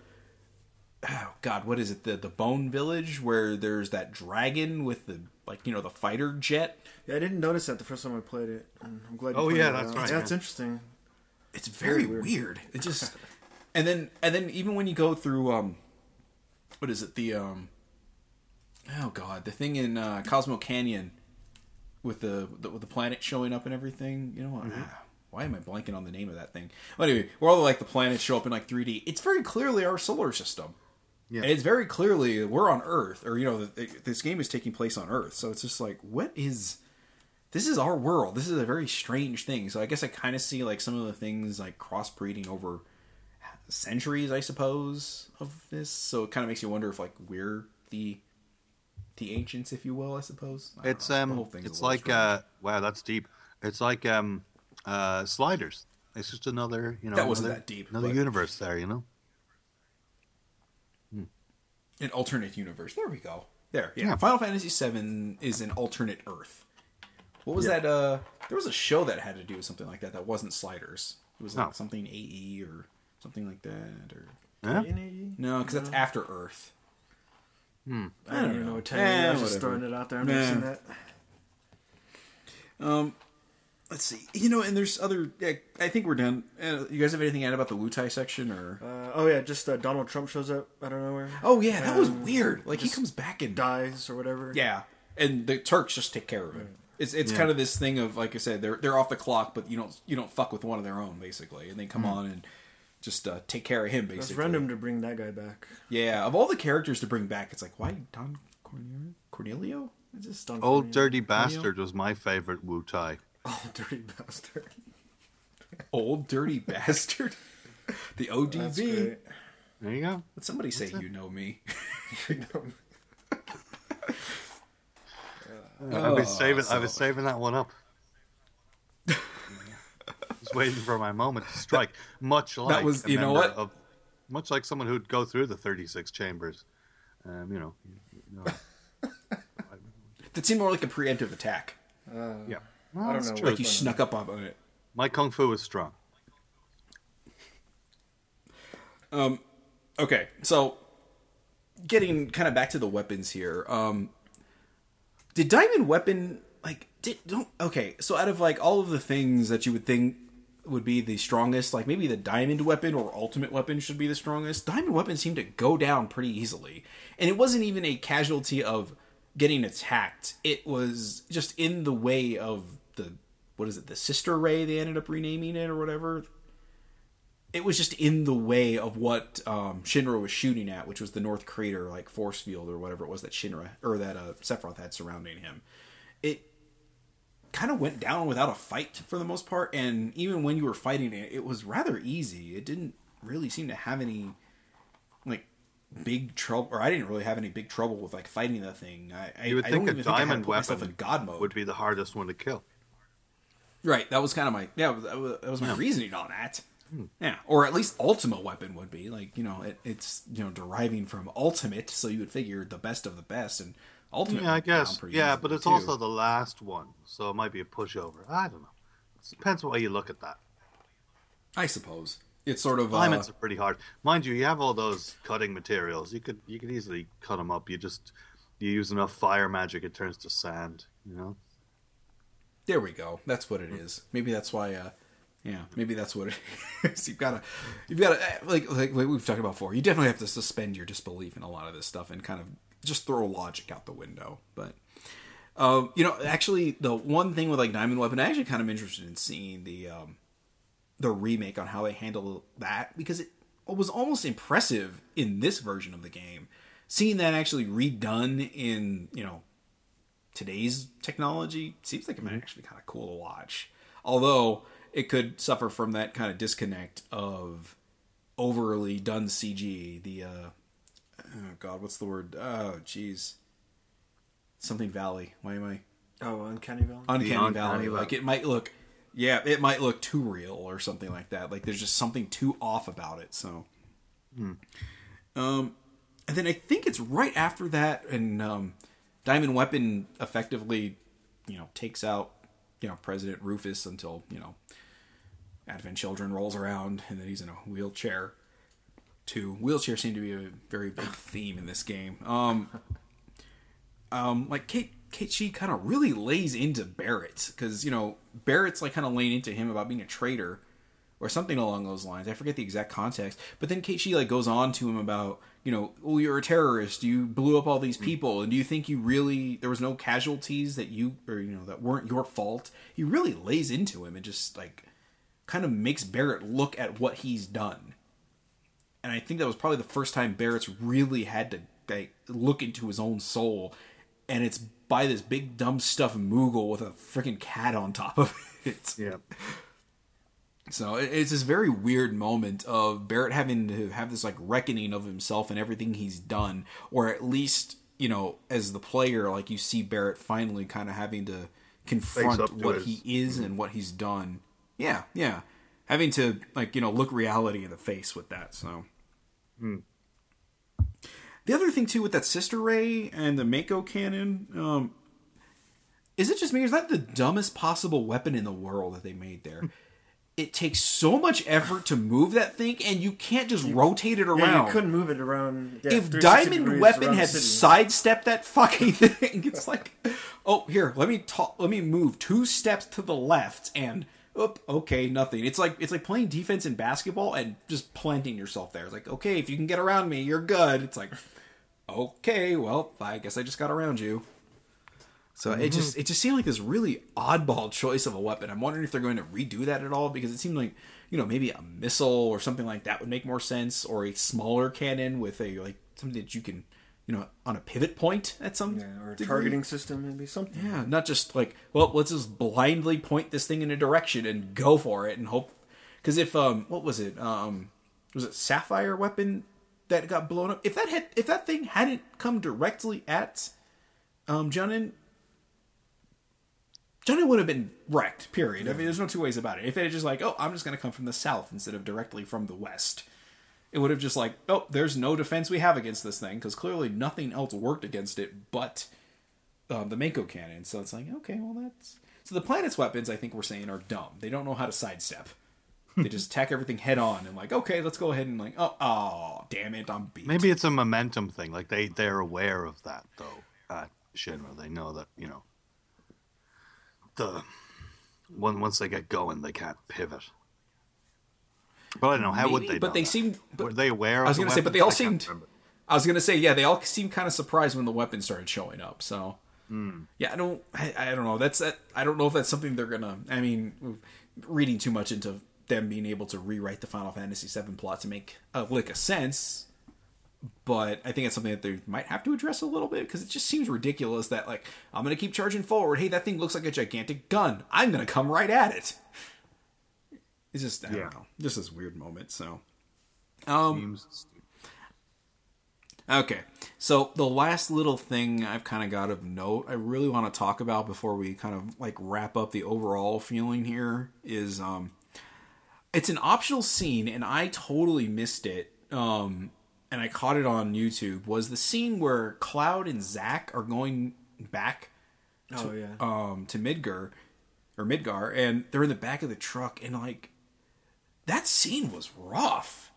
oh god, what is it? The the Bone Village where there's that dragon with the like you know the fighter jet. Yeah, I didn't notice that the first time I played it. and I'm glad. You Oh, yeah, that's out. right, Yeah, it's interesting. it's very, Very weird. weird. It just [laughs] and then and then even when you go through um what is it the um oh god the thing in uh, Cosmo Canyon with the, the with the planet showing up and everything you know what ah, why am I blanking on the name of that thing well, anyway where all the, like the planets show up in like 3D it's very clearly our solar system Yeah. and it's very clearly we're on Earth or you know this game is taking place on Earth so it's just like what is this is our world. This is a very strange thing. So I guess I kind of see like some of the things like crossbreeding over centuries, I suppose, of this. So it kind of makes you wonder if like we're the the ancients, if you will, I suppose. I It's know. Um, it's like uh, wow, that's deep. It's like um, uh, sliders. It's just another, you know, That wasn't another, that deep, Another but- universe there, you know. An alternate universe. There we go. There, yeah. Yeah. Final Fantasy VII is an alternate Earth. What was that? Uh, there was a show that had to do with something like that. That wasn't Sliders. It was like Oh. something AE or something like that, or Yeah. No, because that's after Earth. Hmm. I don't, don't even know. know what time Eh, I was just throwing it out there. I've never Nah. seen that. Um, let's see. You know, and there's other. Yeah, I think we're done. Uh, you guys have anything to add about the Wutai section, or? Uh, oh yeah, just uh, Donald Trump shows up out of nowhere. oh yeah, that was weird. Like he comes back and dies or whatever. yeah, and the Turks just take care of him. It's it's Yeah. kind of this thing of like I said, they're they're off the clock, but you don't you don't fuck with one of their own basically, and they come on and just uh, take care of him It's basically. random to bring that guy back. Yeah, of all the characters to bring back, it's like why Don Cornelio? Cornelio? Is this Don Old Cornelius. Dirty Bastard was my favorite Wu Tai. Oh, dirty bastard. old dirty bastard? The [laughs] ODB. There you go. Let somebody say you know me. [laughs] I was [laughs] saving. I so- was saving that one up. Just waiting for my moment to strike. Much like was- a you know member what? Of, much like someone who'd go through the thirty-six chambers. Um, you know. You know That seemed more like a preemptive attack. yeah. I don't know. true. Like you snuck up on it. My kung fu is strong. Um, Okay, so getting kind of back to the weapons here. Um did diamond weapon like did don't okay, so out of like all of the things that you would think would be the strongest, like maybe the diamond weapon or ultimate weapon should be the strongest. Diamond weapon seemed to go down pretty easily. And it wasn't even a casualty of getting attacked. It was just in the way of the what is it, the sister ray they ended up renaming it or whatever. it was just in the way of what um, Shinra was shooting at, which was the North Crater like force field or whatever it was that Shinra or that uh, Sephiroth had surrounding him. It kind of went down without a fight for the most part, and even when you were fighting it, it was rather easy. It didn't really seem to have any like big trouble, or I didn't really have any big trouble with like fighting the thing. I, You would I think don't a even think I to diamond weapon in God mode. would be the hardest one to kill. Right, that was kind of my yeah, that was, that was my Yeah. reasoning on that. Hmm. Yeah, or at least ultimate weapon would be like you know it, it's you know deriving from ultimate, so you would figure the best of the best and ultimate. Yeah, I guess. Yeah, but it's too. also the last one, so it might be a pushover. I don't know. It depends what way you look at that. I suppose it's sort of uh, are pretty hard, mind you. You have all those cutting materials. You could you could easily cut them up. You just you use enough fire magic, it turns to sand. You know. There we go. That's what it is. Maybe that's why. Uh, yeah, maybe that's what it [laughs] is. You've got to, you've got to like like we've talked about before. You definitely have to suspend your disbelief in a lot of this stuff and kind of just throw logic out the window. But um, you know, actually, the one thing with like Diamond Weapon, I actually kind of interested in seeing the um, the remake on how they handle that because it was almost impressive in this version of the game. Seeing that actually redone in you know today's technology seems like it might actually be kind of cool to watch. Although it could suffer from that kind of disconnect of overly done CG. The uh, oh god, what's the word? Oh jeez, something Valley. Why am I Oh, Uncanny Valley. Uncanny, Uncanny Valley? Valley. Like it might look, yeah, it might look too real or something like that. Like there's just something too off about it. So, um, and then I think it's right after that, and um, Diamond Weapon effectively, you know, takes out you know President Rufus until you know Advent Children rolls around, and then he's in a wheelchair. Too wheelchair seem to be a very big [laughs] theme in this game. Um, um, like Cait, Cait Sith kind of really lays into Barret because you know Barret's like kind of laying into him about being a traitor or something along those lines. I forget the exact context, but then Cait Sith like goes on to him about you know, oh, you're a terrorist. You blew up all these mm. people, and do you think you really there was no casualties that you or you know that weren't your fault? He really lays into him and just like kind of makes Barret look at what he's done and I think that was probably the first time Barret's really had to like, look into his own soul, and it's by this big dumb stuff Moogle with a freaking cat on top of it. Yeah. So it's this very weird moment of Barret having to have this like reckoning of himself and everything he's done, or at least you know, as the player, like you see Barret finally kind of having to confront to what his- he is and what he's done. Yeah, yeah, having to like you know look reality in the face with that. So. The other thing too with that sister ray and the Mako cannon, um, is it just me? Or is that the dumbest possible weapon in the world that they made there? [laughs] it takes so much effort to move that thing, and you can't just rotate it around. Yeah, you couldn't move it around. Yeah, if Diamond Weapon had sidestepped that fucking [laughs] thing, it's like, oh, here, let me ta- let me move two steps to the left, and oop, okay, nothing. It's like it's like playing defense in basketball and just planting yourself there. It's like, okay, if you can get around me, you're good. It's like, okay, well, I guess I just got around you. So it just it just seemed like this really oddball choice of a weapon. I'm wondering if they're going to redo that at all because it seemed like you know maybe a missile or something like that would make more sense, or a smaller cannon with a like something that you can you know on a pivot point at some Yeah, or targeting system, maybe something. Yeah, not just like well, let's just blindly point this thing in a direction and go for it and hope. Because if um, what was it? Um, was it Sapphire weapon that got blown up? If that had if that thing hadn't come directly at um Junon, Junon would have been wrecked. Period. I mean, there's no two ways about it. If it had just like, oh, I'm just gonna come from the south instead of directly from the west. It would have just like, oh, there's no defense we have against this thing because clearly nothing else worked against it but um, the Mako cannon. So it's like, okay, well that's so the planet's weapons. I think we're saying are dumb. They don't know how to sidestep. They [laughs] just attack everything head on and like, okay, let's go ahead and like, oh, oh, damn it, I'm beat. Maybe it's a momentum thing. Like they they're aware of that though. Shinra, they know that you know the when once they get going, they can't pivot. But I don't know how would Maybe, they? but they that? seemed- but- were they aware? I was gonna say, but they all I seemed-. I was gonna say, yeah, they all seemed kind of surprised when the weapons started showing up. So, Hmm. yeah, I don't, I, I don't know. That's that. I don't know if that's something they're gonna. I mean, reading too much into them being able to rewrite the Final Fantasy VII plot to make a lick of sense. But I think it's something that they might have to address a little bit because it just seems ridiculous that like I'm gonna keep charging forward. Hey, that thing looks like a gigantic gun. I'm gonna come right at it. It's just I Yeah. don't know, just this weird moment. So, um, Seems. Okay, so the last little thing I've kind of got of note I really want to talk about before we kind of like wrap up the overall feeling here is um it's an optional scene and I totally missed it. Um and I caught it on YouTube was the scene where Cloud and Zack are going back Oh yeah. um to Midgar or Midgar and they're in the back of the truck and like that scene was rough.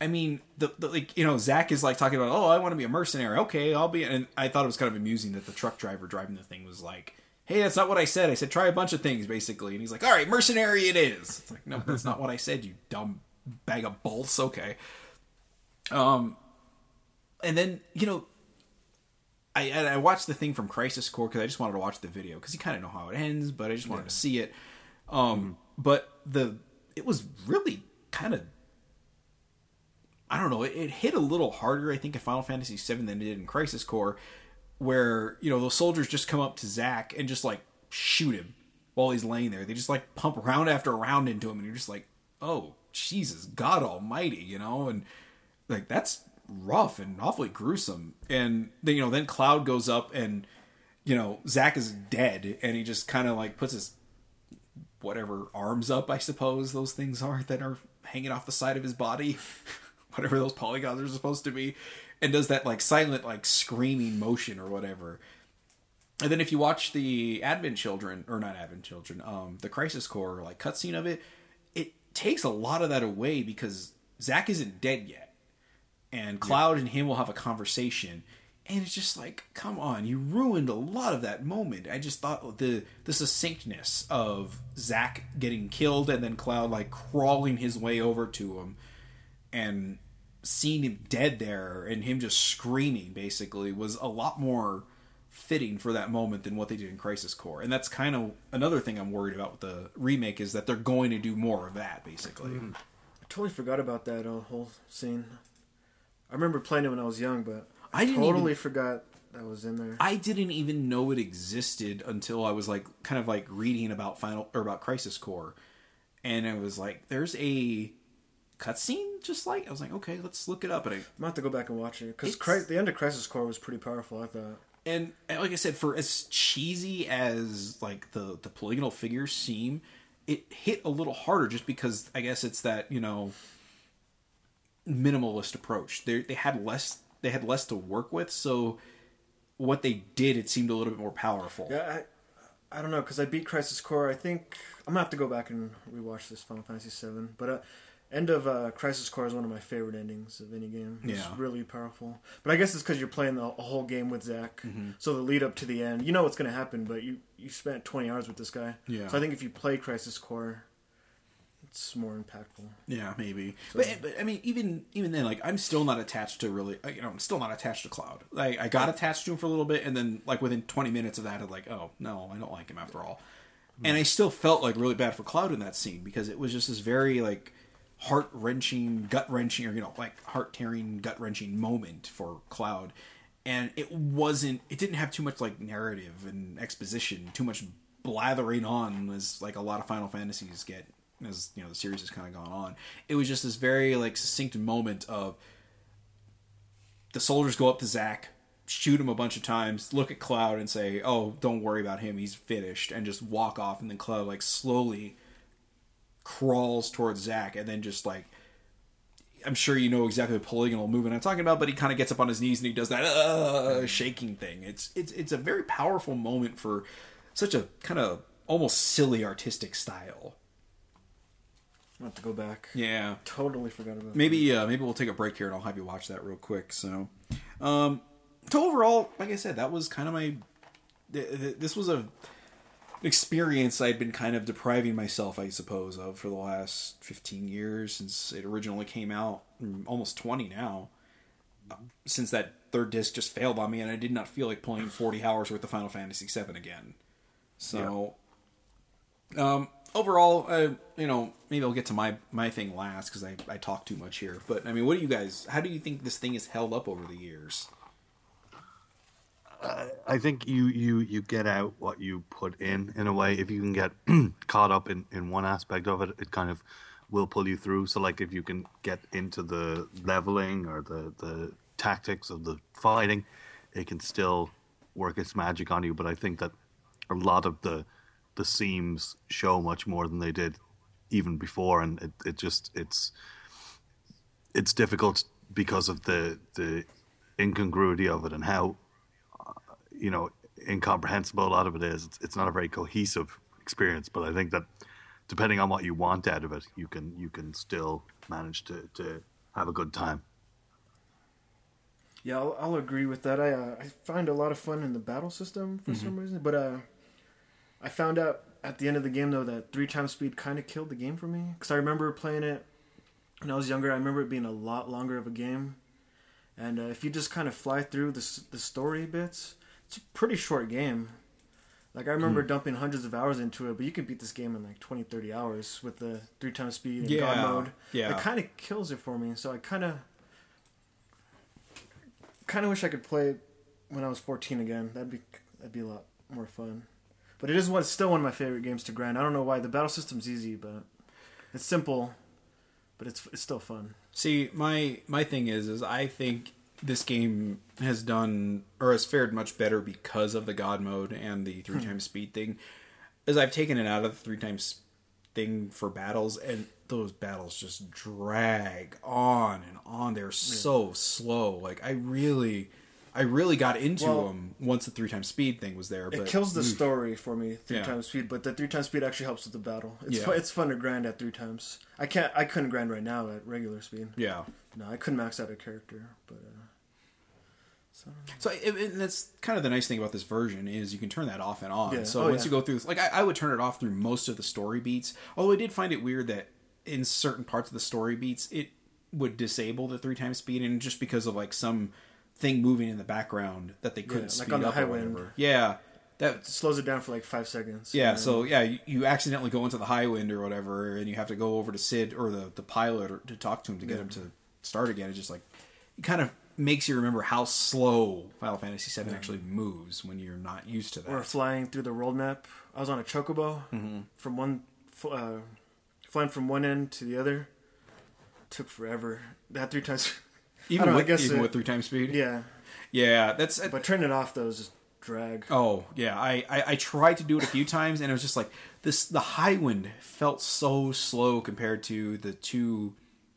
I mean, the, the like you know Zack is like talking about oh I want to be a mercenary. Okay I'll be and I thought it was kind of amusing that the truck driver driving the thing was like hey that's not what I said. I said try a bunch of things basically and he's like all right mercenary it is. It's like no that's not what I said you dumb bag of bolts. Okay um and then you know I I watched the thing from Crisis Core because I just wanted to watch the video because you kind of know how it ends, but I just wanted to see it. Um, but the it was really kind of I don't know. It, it hit a little harder, I think, in Final Fantasy VII than it did in Crisis Core, where you know those soldiers just come up to Zack and just like shoot him while he's laying there. They just like pump round after round into him, and you're just like, oh Jesus, God Almighty, you know, and like that's rough and awfully gruesome. And then you know, then Cloud goes up and you know Zack is dead, and he just kind of like puts his whatever arms up, I suppose those things are that are hanging off the side of his body, [laughs] whatever those polygons are supposed to be, and does that like silent like screaming motion or whatever. And then if you watch the Advent Children or not Advent Children, um, the Crisis Core like cutscene of it, it takes a lot of that away because Zack isn't dead yet, and Cloud and him will have a conversation, and it's just like, come on, you ruined a lot of that moment. I just thought the the succinctness of Zack getting killed and then Cloud like crawling his way over to him, and seeing him dead there and him just screaming basically was a lot more fitting for that moment than what they did in Crisis Core. And that's kind of another thing I'm worried about with the remake is that they're going to do more of that basically. I totally forgot about that uh, whole scene. I remember playing it when I was young, but I didn't totally even- forgot that was in there. I didn't even know it existed until I was like kind of like reading about Final or about Crisis Core, and it was like there's a cutscene just like I was like okay let's look it up and I I'm gonna have to go back and watch it because the end of Crisis Core was pretty powerful. I thought. and, and like I said, for as cheesy as like the the polygonal figures seem, it hit a little harder just because I guess it's that you know minimalist approach. They they had less they had less to work with, so what they did it seemed a little bit more powerful. Yeah, I, I don't know because I beat Crisis Core. I think I'm gonna have to go back and rewatch this Final Fantasy VII. But uh, end of uh, Crisis Core is one of my favorite endings of any game. It's Yeah. really powerful. But I guess it's because you're playing the a whole game with Zack, Mm-hmm. so the lead up to the end, you know what's gonna happen. But you you spent 20 hours with this guy. Yeah. So I think if you play Crisis Core, it's more impactful. Yeah, maybe. But, but I mean, even even then, like I'm still not attached to really. uh, You know, I'm still not attached to Cloud. Like I got attached to him for a little bit, and then like within 20 minutes of that, I'm like, oh no, I don't like him after all. And I still felt like really bad for Cloud in that scene because it was just this very like heart wrenching, gut wrenching, or you know, like heart tearing, gut wrenching moment for Cloud. And it wasn't. It didn't have too much like narrative and exposition, too much blathering on as like a lot of Final Fantasies get as you know the series has kind of gone on. It was just this very like succinct moment of the soldiers go up to Zack, shoot him a bunch of times, look at Cloud and say, "Oh, don't worry about him. He's finished," and just walk off. And then Cloud like slowly crawls towards Zack, and then just like. I'm sure you know exactly the polygonal movement I'm talking about, but he kind of gets up on his knees and he does that uh, shaking thing. It's it's it's a very powerful moment for such a kind of almost silly artistic style. I'm gonna have to go back. Yeah, Totally forgot about. maybe uh, maybe we'll take a break here and I'll have you watch that real quick. So, um, so overall, like I said, that was kind of my. th- th- This was a experience I'd been kind of depriving myself, I suppose, of for the last fifteen years since it originally came out, mm, almost twenty now. Uh, Since that third disc just failed on me, and I did not feel like playing forty hours worth of Final Fantasy VII again. So, um, overall, uh, you know, maybe I'll get to my my thing last because I I talk too much here. But I mean, what do you guys? How do you think this thing has held up over the years? I think you you you get out what you put in in a way. If you can get [clears throat] caught up in in one aspect of it, it kind of will pull you through. So like if you can get into the leveling or the the tactics of the fighting, it can still work its magic on you. But I think that a lot of the the seams show much more than they did even before, and it, it just it's it's difficult because of the the incongruity of it and how uh, you know incomprehensible a lot of it is. It's, it's not a very cohesive experience, but I think that depending on what you want out of it, you can you can still manage to to have a good time. Yeah, I'll, I'll agree with that. I uh, I find a lot of fun in the battle system for some reason, but uh, I found out at the end of the game though that three times speed kind of killed the game for me because I remember playing it when I was younger. I remember it being a lot longer of a game, and uh, if you just kind of fly through the the story bits, it's a pretty short game. Like I remember dumping hundreds of hours into it, but you can beat this game in like 20, 30 hours with the three times speed and God mode. yeah. it kind of kills it for me. So I kind of kind of wish I could play it when I was 14 again. That'd be that'd be a lot more fun. But it is one still one of my favorite games to grind. I don't know why the battle system's easy, but it's simple, but it's it's still fun. See, my my thing is, is I think this game has done or has fared much better because of the God mode and the three hmm. times speed thing. As I've taken it out of the three times thing for battles, and those battles just drag on and on. They're so slow. Like I really, I really got into Well- them once the three times speed thing was there. It But kills the story for me three Yeah. times speed, but the three times speed actually helps with the battle. It's Yeah. fu- it's fun to grind at three times. I can't I couldn't grind right now at regular speed. yeah. No, I couldn't max out a character, but uh, So it, it, that's kind of the nice thing about this version is you can turn that off and on. Yeah. So Oh, once you go through, like I, I would turn it off through most of the story beats. Although I did find it weird that in certain parts of the story beats it would disable the three times speed, and just because of like some thing moving in the background that they couldn't like speed on the up high or wind. whatever. Yeah, that it slows it down for like five seconds. yeah, so yeah, you, you accidentally go into the high wind or whatever, and you have to go over to Cid or the the pilot or, to talk to him to get him to start again. It's just like it kind of makes you remember how slow Final Fantasy VII actually moves when you're not used to that. or flying through the world map. I was on a chocobo Mm-hmm. from one, uh, flying from one end to the other. Took forever. That three times. Even know, with even it- with three times speed. yeah, yeah, that's but turning it off though is just drag. Oh yeah, I, I I tried to do it a few times, and it was just like this. The high wind felt so slow compared to the two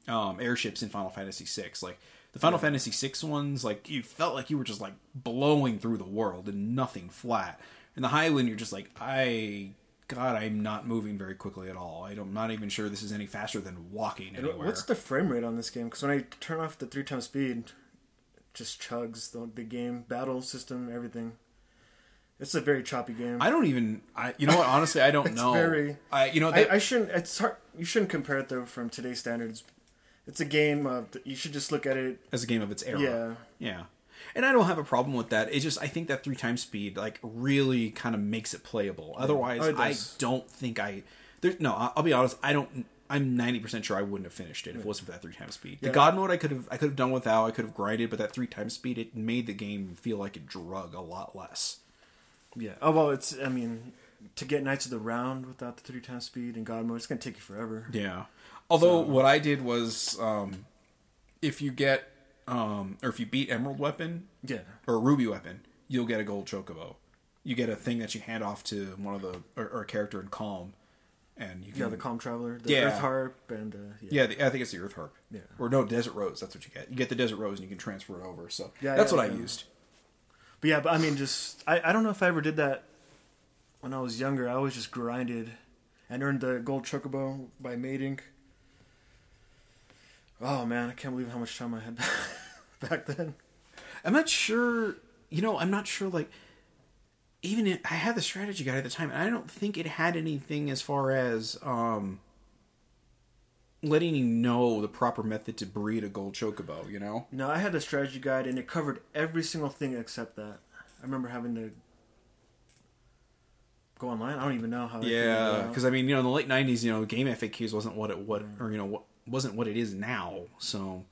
um, airships in Final Fantasy VI. Like the Final Fantasy VI ones, like you felt like you were just like blowing through the world and nothing flat. And the high wind, you're just like, I God, I'm not moving very quickly at all. I don't, I'm not even sure this is any faster than walking anywhere. What's the frame rate on this game? Because when I turn off the three times speed, it just chugs the, the game, battle system, everything. It's a very choppy game. I don't even. I you know what? Honestly, I don't [laughs] It's know. very- I you know I, I shouldn't. It's hard. You shouldn't compare it though from today's standards. It's a game of. You should just look at it. as a game of its era. Yeah. Yeah. And I don't have a problem with that. It's just I think that three times speed like really kind of makes it playable. Otherwise, Oh, it I don't think I. There, no, I'll I'll be honest. I don't. I'm ninety percent sure I wouldn't have finished it if it wasn't for that three times speed. The Yeah. God mode I could have I could have done without. I could have grinded, but that three times speed it made the game feel like it drug a lot less. Yeah. Oh well, it's. I mean, to get Knights of the Round without the three times speed and God mode, it's gonna take you forever. Yeah. Although what I did was, um, if you get, um, or if you beat Emerald Weapon, Yeah. or Ruby Weapon, you'll get a gold chocobo. You get a thing that you hand off to one of the or, or a character in Kalm, and you can Yeah, the Kalm Traveler, the Yeah. Earth Harp, and uh, yeah. yeah, the, I think it's the Earth Harp. Yeah. Or no, Desert Rose. That's what you get. You get the Desert Rose, and you can transfer it over. So Yeah, that's yeah, what I used. But yeah, but I mean, just I, I don't know if I ever did that when I was younger. I always just grinded and earned the gold chocobo by mating. Oh man, I can't believe how much time I had [laughs] back then. I'm not sure. You know, I'm not sure. Like, even it, I had the strategy guide at the time, and I don't think it had anything as far as um, letting you know the proper method to breed a gold chocobo. You know. No, I had the strategy guide and it covered every single thing except that. I remember having to go online. I don't even know how. they figured it Yeah, because I mean, you know, in the late '90s, you know, game FAQs wasn't what it what or you know what wasn't what it is now. So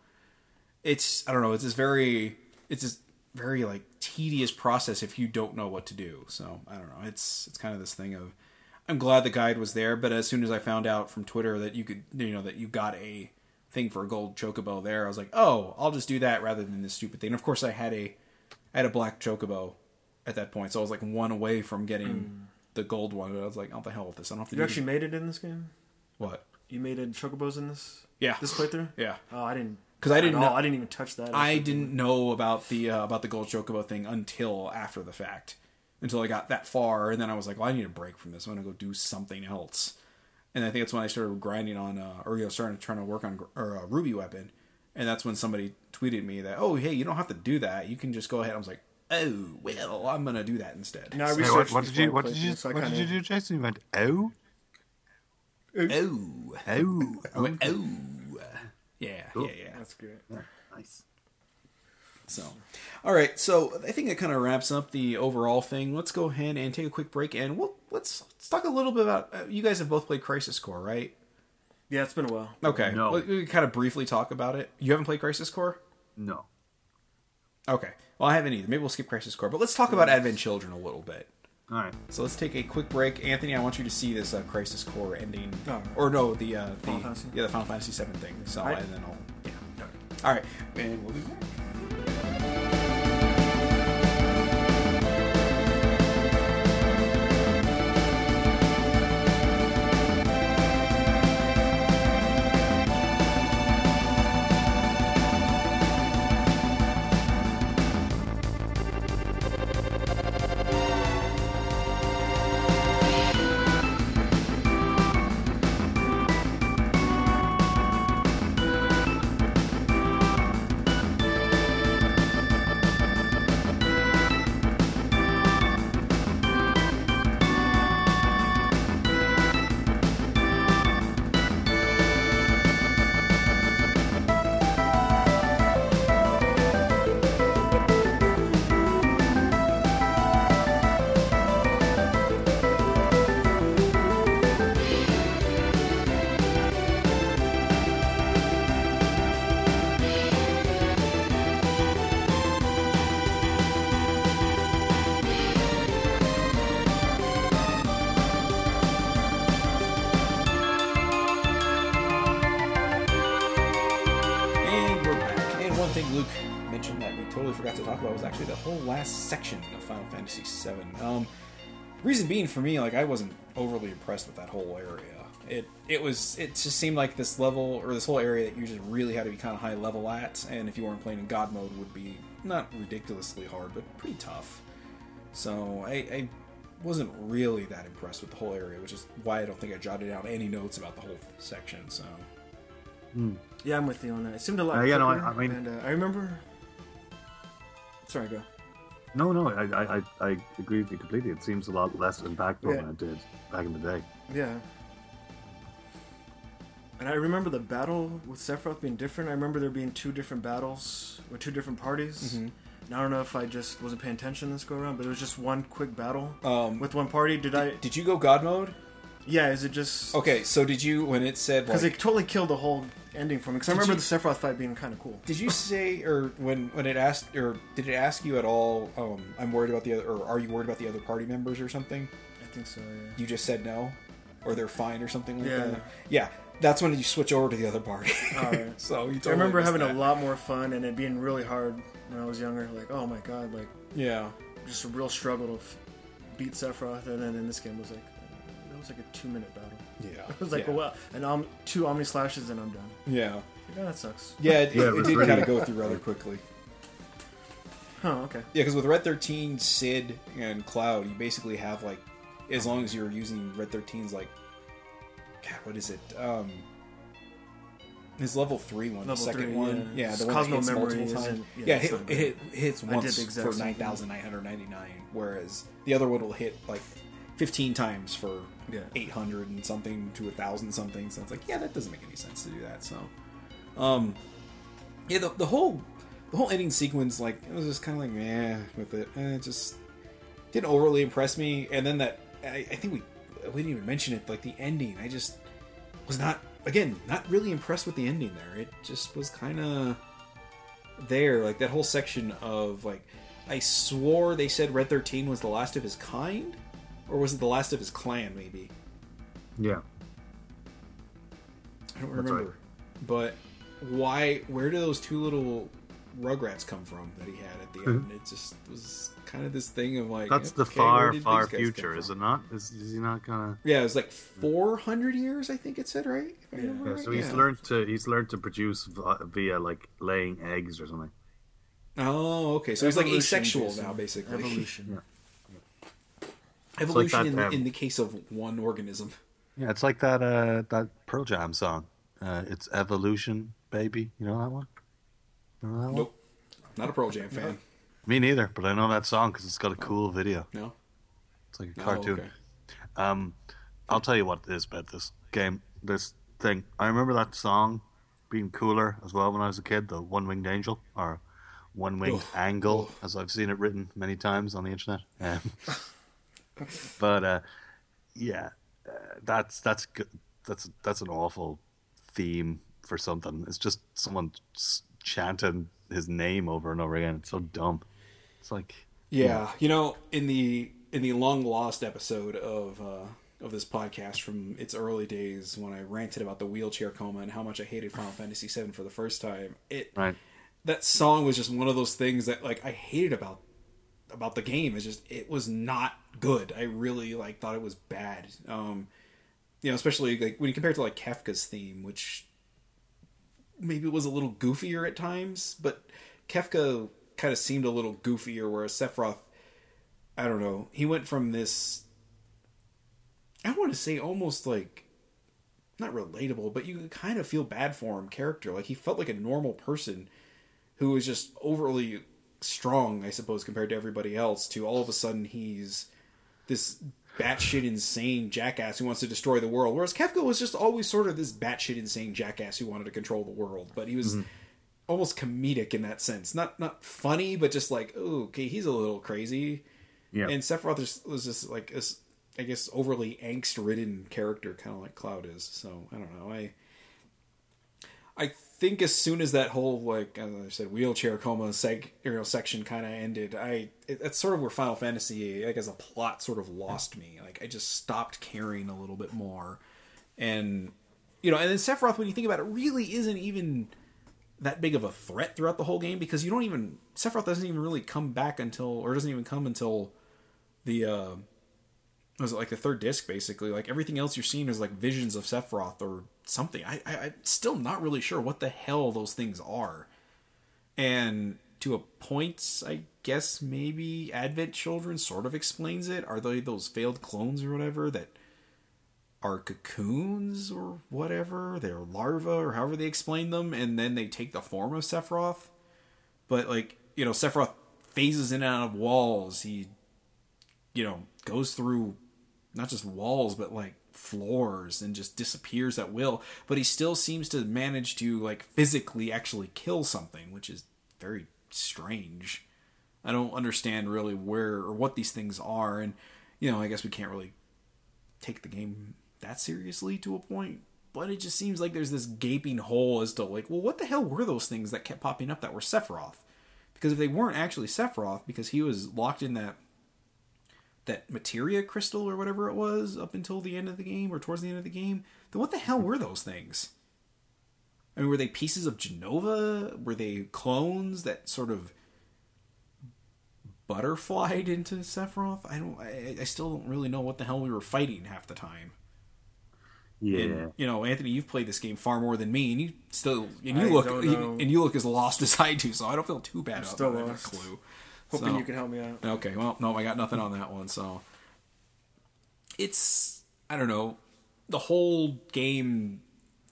it's I don't know. It's this very it's this very like tedious process if you don't know what to do. So I don't know. It's it's kind of this thing of I'm glad the guide was there, but as soon as I found out from Twitter that you could you know that you got a thing for a gold chocobo there, I was like, oh, I'll just do that rather than this stupid thing. And of course, I had a I had a black chocobo at that point, so I was like one away from getting hmm. the gold one. But I was like, oh the hell with this. I don't have to you do actually made it in this game. what? You made it chocobos in this. Yeah. This playthrough. Yeah. Oh, I didn't. Because I didn't at know- I didn't even touch that. I didn't know about the uh, about the gold chocobo thing until after the fact, until I got that far, and then I was like, "Well, I need a break from this. I'm gonna go do something else." And I think that's when I started grinding on, uh, or you know, starting trying to work on gr- or, uh, Ruby Weapon, and that's when somebody tweeted me that, "Oh, hey, you don't have to do that. You can just go ahead." I was like, "Oh, well, I'm gonna do that instead." No, I So- Hey, what, what did you what did you so what did kinda- you do, Jason? You went oh oh, oh I [laughs] went, oh, yeah, Cool. yeah, yeah. That's great. nice. So, all right. So I think that kind of wraps up the overall thing. Let's go ahead and take a quick break, and we'll let's, let's talk a little bit about. Uh, you guys have both played Crisis Core, right? Yeah, it's been a while. Okay. No. We, we can kind of briefly talk about it. You haven't played Crisis Core? No. Okay. Well, I haven't either. Maybe we'll skip Crisis Core, but let's talk about Advent Children a little bit. All right. So let's take a quick break. Anthony, I want you to see this uh, Crisis Core ending, Oh. or no, the uh, the Final Fantasy? yeah the Final Fantasy VII thing. So Right. and then I'll yeah. All right, and we'll be back. For me, like I wasn't overly impressed with that whole area. It it was it just seemed like this level or this whole area that you just really had to be kind of high level at, and if you weren't playing in God mode, would be not ridiculously hard, but pretty tough. So I, I wasn't really that impressed with the whole area, which is why I don't think I jotted down any notes about the whole section. So Yeah, I'm with you on that. It seemed a lot. Uh, yeah, no, I- I mean- and, uh, I remember. Sorry, go. No, no, I, I, I- I agree with you completely. It seems a lot less impactful Yeah. than it did back in the day. Yeah. And I remember the battle with Sephiroth being different. I remember there being two different battles with two different parties. Mm-hmm. And I don't know if I just wasn't paying attention this go around, but it was just one quick battle Um, with one party. Did I? Did you go God mode? Yeah, is it just Okay, so did you when it said Because like, it totally killed the whole ending for me. Because I Did remember you- the Sephiroth fight being kind of cool. did you say or when when it asked or did it ask you at all? Um, I'm worried about the other, or are you worried about the other party members or something? I think so. Yeah. You just said no, or they're fine or something like Yeah. that. Yeah, that's when you switch over to the other party. Alright. [laughs] so you totally I remember missed having that. a lot more fun and it being really hard when I was younger. Like, oh my god, like Yeah, just a real struggle to f- beat Sephiroth. And then in this game was like was like a two minute battle. yeah. [laughs] It was like, yeah. well, and um, two Omni slashes and I'm done. yeah, Like, oh, that sucks. yeah. It, Yeah, it, it was did kind of go through rather quickly. Oh, Okay. Yeah, because with Red 13, Cid, and Cloud, you basically have like, as long as you're using Red 13's like, God, what is it? Um, his level three one, the second three, one, yeah. yeah, the It's one Cosmo that hits multiple times. yeah, Yeah, hit, it hits I did once the exact for same nine thing. thousand nine hundred ninety nine, whereas the other one will hit like fifteen times for Yeah. eight hundred and something to a thousand something. So it's like, yeah, that doesn't make any sense to do that. So, um, yeah, the, the whole the whole ending sequence, like, it was just kind of like, meh, with it. And it just didn't overly impress me. And then that I, I think we we didn't even mention it. Like the ending, I just was not again not really impressed with the ending there. It just was kind of there, like that whole section of like. I swore they said Red Thirteen was the last of his kind, or was it the last of his clan? Maybe Yeah. I don't That's remember. But why? Where do those two little Rugrats come from that he had at the end? Mm-hmm. It just was kind of this thing of like That's the okay, where far, far these guys come future, is it not? Is, is he not gonna? Yeah, it was like four hundred years. I think it said right. If I remember Yeah, so he's Yeah. learned to he's learned to produce via like laying eggs or something. Oh, okay. So he's like asexual Jason. now, basically. Evolution. Evolution that, in, um, in the case of one organism. Yeah, it's like that uh, that Pearl Jam song. Uh, it's Evolution, baby. You know that one? That one? Nope. Not a Pearl Jam fan. Me neither, but I know that song because it's got a cool video. No. It's like a Oh, cartoon. okay. Um, I'll tell you what it is about this game, this thing. I remember that song being cooler as well when I was a kid. The One Winged Angel or One Winged. Angle, as I've seen it written many times on the internet. Um, [laughs] [laughs] but uh, yeah, uh, that's that's good. That's that's an awful theme for something. It's just someone chanting his name over and over again. It's so dumb. It's like Yeah, you know, in the in the long lost episode of uh, of this podcast from its early days, when I ranted about the wheelchair coma and how much I hated Final Fantasy VII for the first time, it right. that song was just one of those things that like I hated about about the game. It's just it was not good. I really like thought it was bad. Um, you know, especially like when you compare it to like Kefka's theme, which maybe was a little goofier at times, but Kefka kind of seemed a little goofier, whereas Sephiroth, I don't know, he went from this. I want to say almost like not relatable, but you kind of feel bad for him character. Like he felt like a normal person who was just overly strong, I suppose, compared to everybody else. To all of a sudden he's this batshit insane jackass who wants to destroy the world. Whereas Kefka was just always sort of this batshit insane jackass who wanted to control the world, but he was mm-hmm. almost comedic in that sense. Not not funny, but just like, oh, okay, he's a little crazy. Yeah. And Sephiroth was just like this, I guess, overly angst-ridden character, kind of like Cloud is. So I don't know. I I think as soon as that whole like as I said wheelchair coma seg know, section kind of ended, I it, that's sort of where Final Fantasy like as a plot sort of lost me. Like I just stopped caring a little bit more, and you know, and then Sephiroth, when you think about it, really isn't even that big of a threat throughout the whole game because you don't even Sephiroth doesn't even really come back until or doesn't even come until the uh was it like the third disc basically? Like everything else you're seeing is like visions of Sephiroth or something. I, I I'm still not really sure what the hell those things are. And to a point I guess maybe Advent Children sort of explains it. Are they those failed clones or whatever that are cocoons or whatever? They're larvae or however they explain them and then they take the form of Sephiroth? But like you know Sephiroth phases in and out of walls. He you know goes through not just walls but like floors and just disappears at will. But he still seems to manage to like physically actually kill something which is very strange. I don't understand really where or what these things are and you know i guess we can't really take the game that seriously to a point but it just seems like there's this gaping hole as to like well what the hell were those things that kept popping up that were sephiroth? Because if they weren't actually sephiroth because he was locked in that that materia crystal or whatever it was up until the end of the game or towards the end of the game, then what the hell were those things? I mean, were they pieces of Jenova? Were they clones that sort of butterflied into Sephiroth? I don't. I, I still don't really know what the hell we were fighting half the time. Yeah. And, you know, Anthony, you've played this game far more than me, and you still and you I look don't and you look as lost [laughs] as I do. So I don't feel too bad about still that. I have lost. a clue. Hoping So- you can help me out. Okay, well, no, I got nothing on that one. So it's I don't know. The whole game,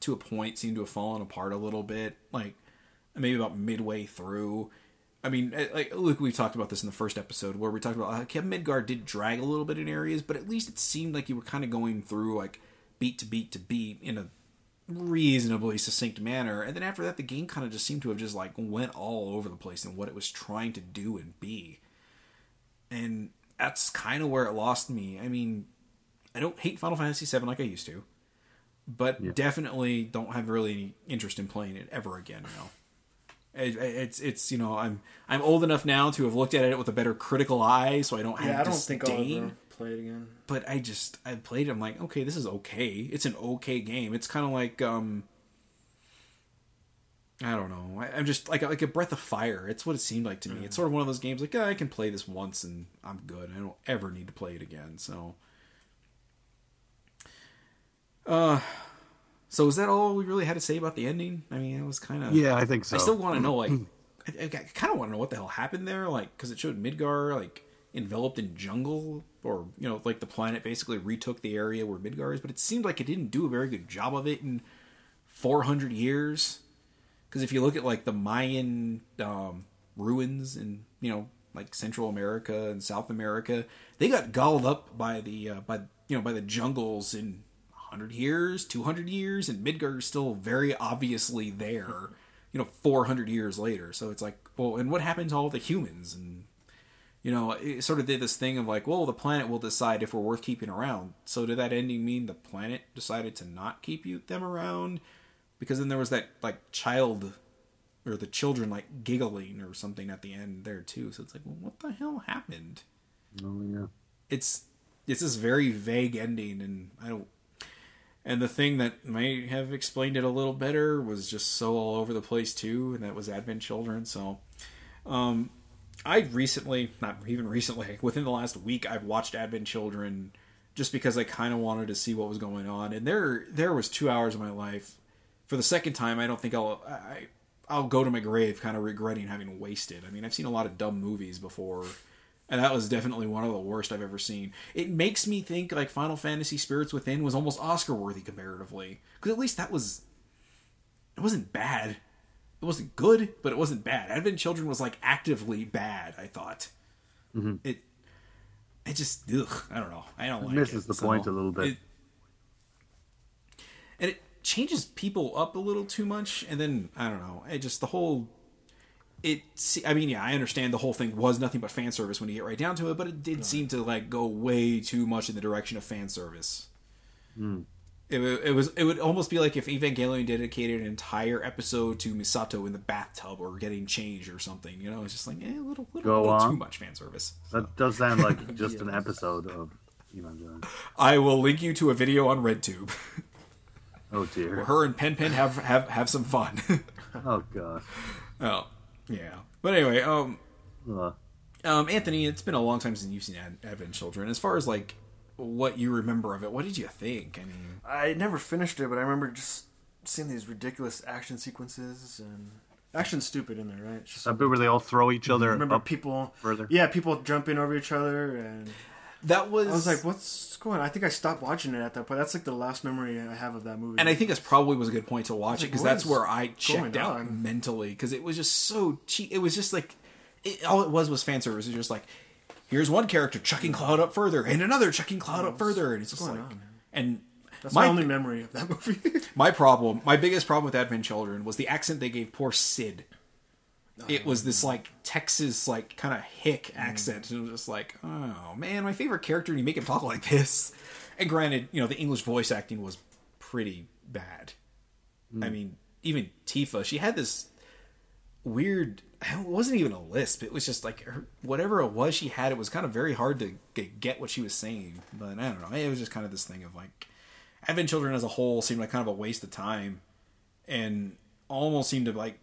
to a point, seemed to have fallen apart a little bit. Like maybe about midway through. I mean, eh, like look, we talked about this in the first episode where we talked about how Kevin Midgar did drag a little bit in areas, but at least it seemed like you were kind of going through like beat to beat to beat in a reasonably succinct manner. And then after that, the game kind of just seemed to have just like went all over the place in what it was trying to do and be and that's kind of where it lost me. I mean, I don't hate Final Fantasy VII like I used to, but definitely don't have really any interest in playing it ever again. You know, it, it's it's you know I'm I'm old enough now to have looked at it with a better critical eye, so I don't have Yeah, I don't think I'll disdain. ever play it again. But I just I played it. I'm like, okay, this is okay. It's an okay game. It's kind of like um. I don't know. I, I'm just like like a breath of fire. It's what it seemed like to me. It's sort of one of those games like yeah, I can play this once and I'm good. I don't ever need to play it again. So, uh, so is that all we really had to say about the ending? I mean, it was kind of Yeah, I think so. I still want to know, like, [clears throat] I, I kind of want to know what the hell happened there, like, because it showed Midgar like enveloped in jungle, or you know, like the planet basically retook the area where Midgar is, but it seemed like it didn't do a very good job of it in 400 years. Because if you look at like the Mayan um, ruins in you know like Central America and South America, they got gobbled up by the uh, by you know by the jungles in 100 years, 200 years, and Midgar is still very obviously there. You know, 400 years later. So it's like, well, and what happened to all the humans? And you know, it sort of did this thing of like, well, the planet will decide if we're worth keeping around. So did that ending mean the planet decided to not keep you them around? Because then there was that like child or the children like giggling or something at the end there too. So it's like, well, what the hell happened? Oh yeah. It's it's this very vague ending, and I don't. And the thing that may have explained it a little better was just so all over the place too, and that was Advent Children. So, um, I recently, not even recently, [laughs] within the last week, I've watched Advent Children just because I kind of wanted to see what was going on. And there, there was two hours of my life. For the second time, I don't think I'll, I, I'll go to my grave kind of regretting having wasted. I mean, I've seen a lot of dumb movies before, and that was definitely one of the worst I've ever seen. It makes me think like Final Fantasy Spirits Within was almost Oscar worthy comparatively, because at least that was, it wasn't bad. It wasn't good, but it wasn't bad. Advent Children was like actively bad. I thought mm-hmm. it. It just ugh, I don't know. I don't like misses it. the So, point a little bit. it- and it changes people up a little too much, and then I don't know. It just the whole. It. I mean, yeah, I understand the whole thing was nothing but fan service when you get right down to it, but it did seem to like go way too much in the direction of fan service. Hmm. It, it was it would almost be like if Evangelion dedicated an entire episode to Misato in the bathtub or getting changed or something. You know, it's just like eh, a little, little, Go little on. too much fan service. That does sound like [laughs] just an episode of Evangelion. I will link you to a video on RedTube Oh where dear. her and Pen Pen have have have some fun. [laughs] Oh god. oh, yeah. But anyway, um, Uh, um, Anthony, it's been a long time since you've seen Ad- Advent Children. As far as like what you remember of it, what did you think? I mean, I never finished it, but I remember just seeing these ridiculous action sequences and action's stupid in there, right? It's just that bit where they all throw each other I remember up people further. Yeah, people jumping over each other, and that was. I was like, "What's going?" on? I think I stopped watching it at that point. That's like the last memory I have of that movie. and I think that's probably was a good point to watch it because that's where I checked out on? mentally because it was just so cheap. It was just like it, all it was was fan service. It was just like here's one character chucking cloud up further and another chucking cloud up further, and it's just going like on, and that's my, only memory of that [laughs] movie. My problem, my biggest problem with Advent Children was the accent they gave poor Cid. Oh, it was this like Texas, like kind of hick mm. accent, and it was just like, oh man, my favorite character, and you make him talk like this. And granted, you know the English voice acting was pretty bad. I mm. mean, even Tifa, she had this weird. It wasn't even a lisp. It was just like her, whatever it was she had. It was kind of very hard to get what she was saying. But I don't know. It was just kind of this thing of like Advent Children as a whole seemed like kind of a waste of time, and almost seemed to like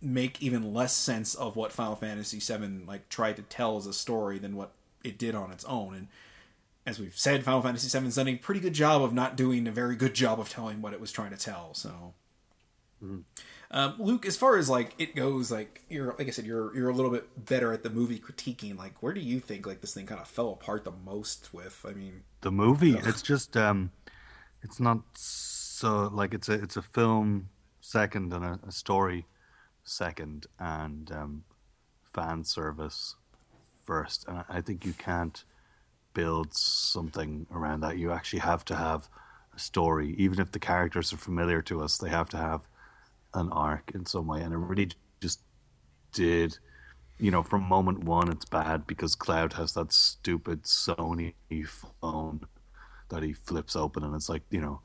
make even less sense of what Final Fantasy VII like tried to tell as a story than what it did on its own. And as we've said, Final Fantasy VII's done a pretty good job of not doing a very good job of telling what it was trying to tell. So, mm-hmm. Um, Luke, as far as like it goes, like you're like I said, you're you're a little bit better at the movie critiquing. Like, where do you think like this thing kind of fell apart the most with? I mean, the movie it's just um it's not so like it's a it's a film second and a, a story second and um fan service first and i think you can't build something around that you actually have to have a story even if the characters are familiar to us they have to have an arc in some way and it really just did you know, from moment one, it's bad because Cloud has that stupid Sony phone that he flips open, and it's like you know,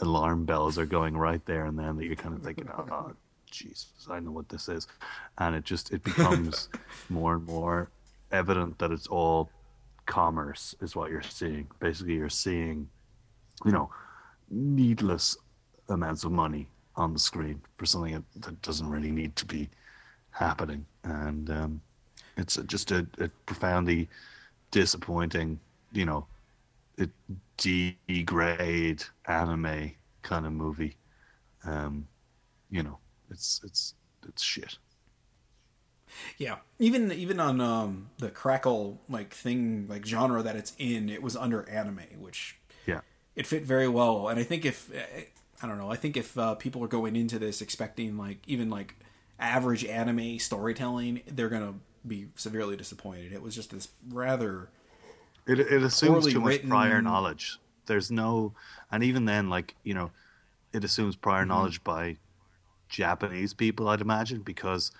alarm bells are going right there and then that you're kind of thinking, [laughs] oh, Jesus, I know what this is, and it just it becomes [laughs] more and more evident that it's all commerce is what you're seeing. Basically, you're seeing, you know, needless amounts of money on the screen for something that, that doesn't really need to be happening, and um, it's just a, a profoundly disappointing, you know, it degrade anime kind of movie. Um, you know, it's it's it's shit. Yeah, even even on um, the crackle like thing like genre that it's in, it was under anime, which Yeah. it fit very well. And I think if I don't know, I think if uh, people are going into this expecting like even like average anime storytelling, they're gonna be severely disappointed. It was just this rather It it assumes too much written- prior knowledge. There's no, and even then, like you know, it assumes prior Mm-hmm. knowledge by Japanese people, I'd imagine, because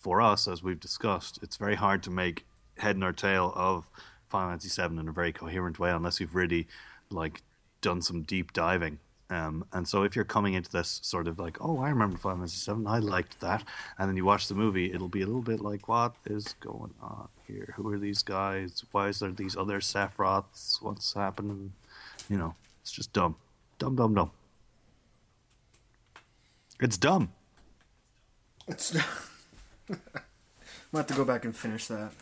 for us, as we've discussed, it's very hard to make head nor tail of Final Fantasy VII in a very coherent way unless you've really like done some deep diving. Um, and so if you're coming into this sort of like, oh, I remember Final Fantasy Seven, I liked that, and then you watch the movie, it'll be a little bit like, what is going on here? Who are these guys? Why is there these other Sephiroths? What's happening? You know, it's just dumb, dumb, dumb, dumb. It's dumb. It's. [laughs] I'm have to go back and finish that.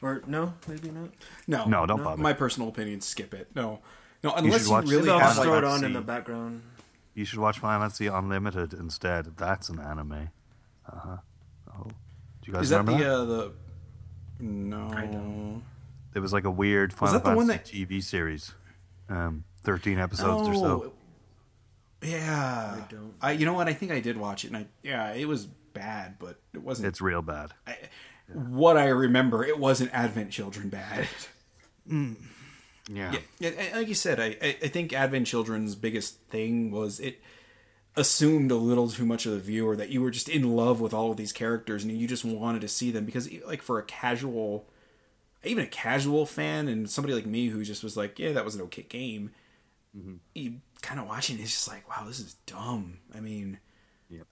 Or no, maybe not. no, No, don't bother. My personal opinion, skip it. No, no, unless you, watch it. really Maybe I'll have just throw it on in the background. You should watch Final Fantasy Unlimited instead. That's an anime. Uh huh. Oh, do you guys Is that remember the that? uh, the? No, I don't. It was like a weird Final that the one Fantasy TV series. Um, thirteen episodes or so. Oh, Yeah, I don't. I you know what? I think I did watch it, and I yeah, it was bad, but it wasn't. It's real bad. what I remember. It wasn't Advent Children bad. [laughs] Yeah. yeah, like you said, I I think Advent Children's biggest thing was it assumed a little too much of the viewer that you were just in love with all of these characters and you just wanted to see them because like for a casual even a casual fan and somebody like me who just was like yeah that was an okay game mm-hmm. you kind of watching it, it's just like wow this is dumb i mean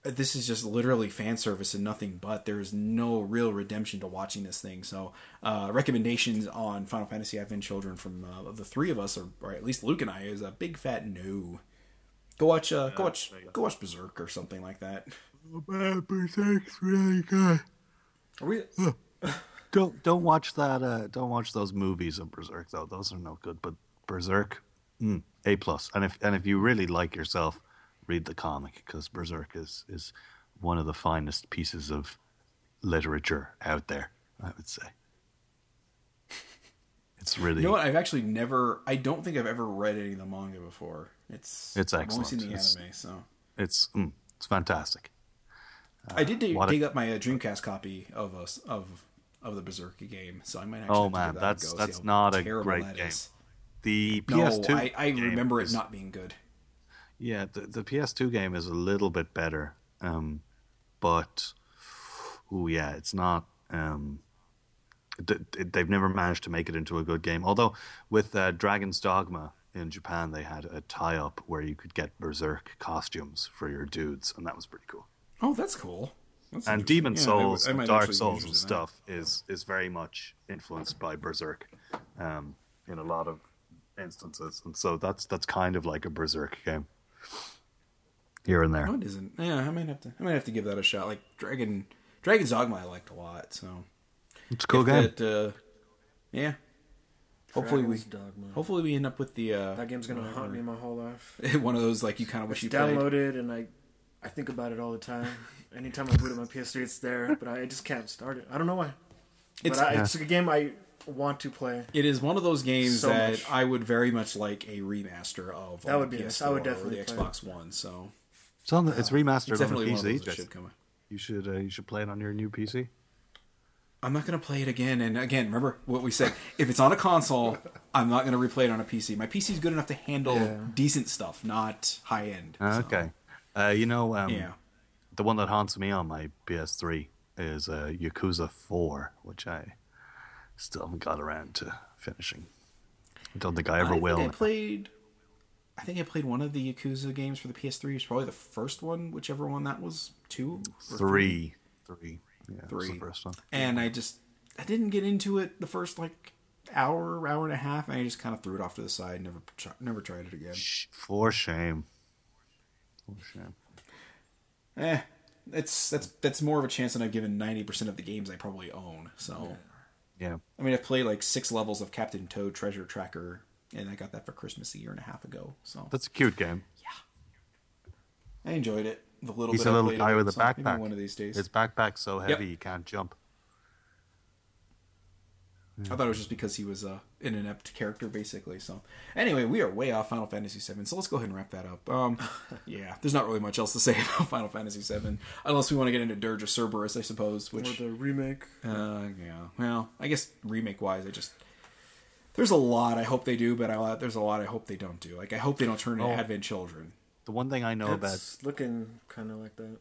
this is just literally fan service and nothing but there's no real redemption to watching this thing so uh, recommendations on final fantasy advent children from uh, the three of us or, or at least luke and i is a big fat no go watch uh, go watch go watch berserk or something like that Berserk's really good. are we Don't don't watch that. Uh, don't watch those movies of Berserk though. Those are no good. But Berserk, mm, a plus. And if and if you really like yourself, read the comic because Berserk is is one of the finest pieces of literature out there. I would say. [laughs] It's really You know what? I've actually never. I don't think I've ever read any of the manga before. It's It's excellent. I've only seen the It's- anime, so it's mm, it's fantastic. I did dig, what a- up my uh, Dreamcast copy of us of of the Berserk game. So I might actually. Oh, man, that that's- that's not a great game. is. The PS2. I, I game remember it is- not being good. Yeah, the, the PS2 game is a little bit better, um, but oh yeah, it's not. Um, th- th- they've never managed to make it into a good game. Although with uh, Dragon's Dogma in Japan, they had a tie-up where you could get Berserk costumes for your dudes, and that was pretty cool. Oh, that's cool. That's And. Demon Yeah, Souls, would- I Dark Souls, and interested in that. stuff is is very much influenced by Berserk um, in a lot of instances, and so that's that's kind of like a Berserk game here and there. No, it isn't. Yeah, I might have to. I might have to give that a shot. Like Dragon, Dragon's Dogma, I liked a lot. So It's a cool If game. that, uh, yeah. Hopefully we. Dogma. Hopefully we end up with the uh, That game's gonna haunt me my whole life. [laughs] one of those like you kind of wish It's you played. downloaded and I, I think about it all the time. [laughs] Anytime I boot up my PS3, it's there, but I just can't start it. I don't know why. It's- but I, Yeah. it's a game I want to play. It is one of those games So that much. I would very much like a remaster of. That would be PS4 nice. I would definitely or the play Xbox One. So It's on the, it's remastered it's on the definitely one of PC. those should come. You should uh, you should play it on your new PC. I'm not gonna play it again. And again, remember what we said: if it's on a console, [laughs] I'm not gonna replay it on a PC. My PC is good enough to handle Yeah. decent stuff, not high end. Ah, Okay. Uh, you know, um, Yeah. the one that haunts me on my PS3 is uh, Yakuza 4, which I still haven't got around to finishing. I don't think I ever I will. Think I played. I think I played one of the Yakuza games for the PS3. It was probably the first one, whichever one that was. Two, or three, three, yeah, three. the first one. and I just I didn't get into it the first like hour, hour and a half, and I just kind of threw it off to the side. Never, never tried it again. For shame. For shame. Eh, it's that's that's more of a chance than I've given ninety percent of the games I probably own. So Yeah. I mean, I've played like six levels of Captain Toad Treasure Tracker, and I got that for Christmas a year and a half ago. So That's a cute game. Yeah. I enjoyed it. The little He's bit a little guy with a backpack. One of these days. His backpack's so heavy Yep. he can't jump. I thought it was just because he was uh, an inept character, basically. So, anyway, we are way off Final Fantasy VII. So let's go ahead and wrap that up. Um, [laughs] yeah, there's not really much else to say [laughs] about Final Fantasy VII, unless we want to get into Dirge of Cerberus, I suppose. Or Which, the remake. uh, yeah, well, I guess remake wise, I just there's a lot I hope they do, but I, there's a lot I hope they don't do. Like, I hope they don't turn into Oh. Advent Children. The one thing I know about It's looking kind of like that.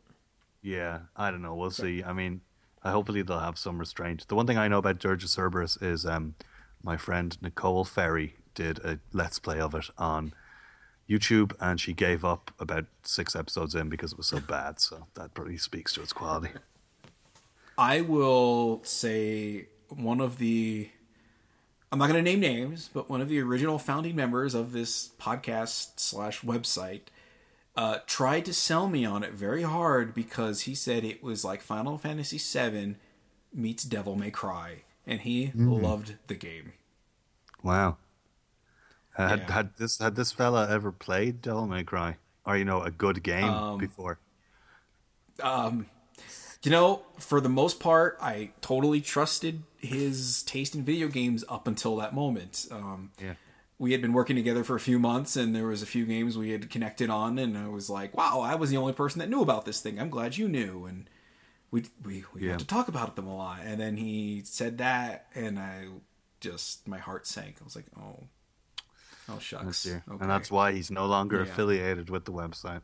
Yeah, I don't know. We'll see. I mean, I hopefully they'll have some restraint. The one thing I know about Dirge of Cerberus is um, my friend Nicole Ferry did a let's play of it on YouTube, and she gave up about six episodes in because it was so bad. So that probably speaks to its quality. I will say one of the I'm not going to name names, but one of the original founding members of this podcast slash website uh, tried to sell me on it very hard because he said it was like Final Fantasy VII meets Devil May Cry, and he loved the game. Wow. Had, Yeah. had this had this fella ever played Devil May Cry, or you know, a good game Um, before? You know, for the most part, I totally trusted his taste in video games up until that moment. Um, Yeah. We had been working together for a few months and there was a few games we had connected on and I was like, wow, I was the only person that knew about this thing. I'm glad you knew. And we, we, we Yeah. got to talk about them a lot. And then he said that and I just, my heart sank. I was like, oh, oh shucks. Okay. And that's why he's no longer Yeah. affiliated with the website.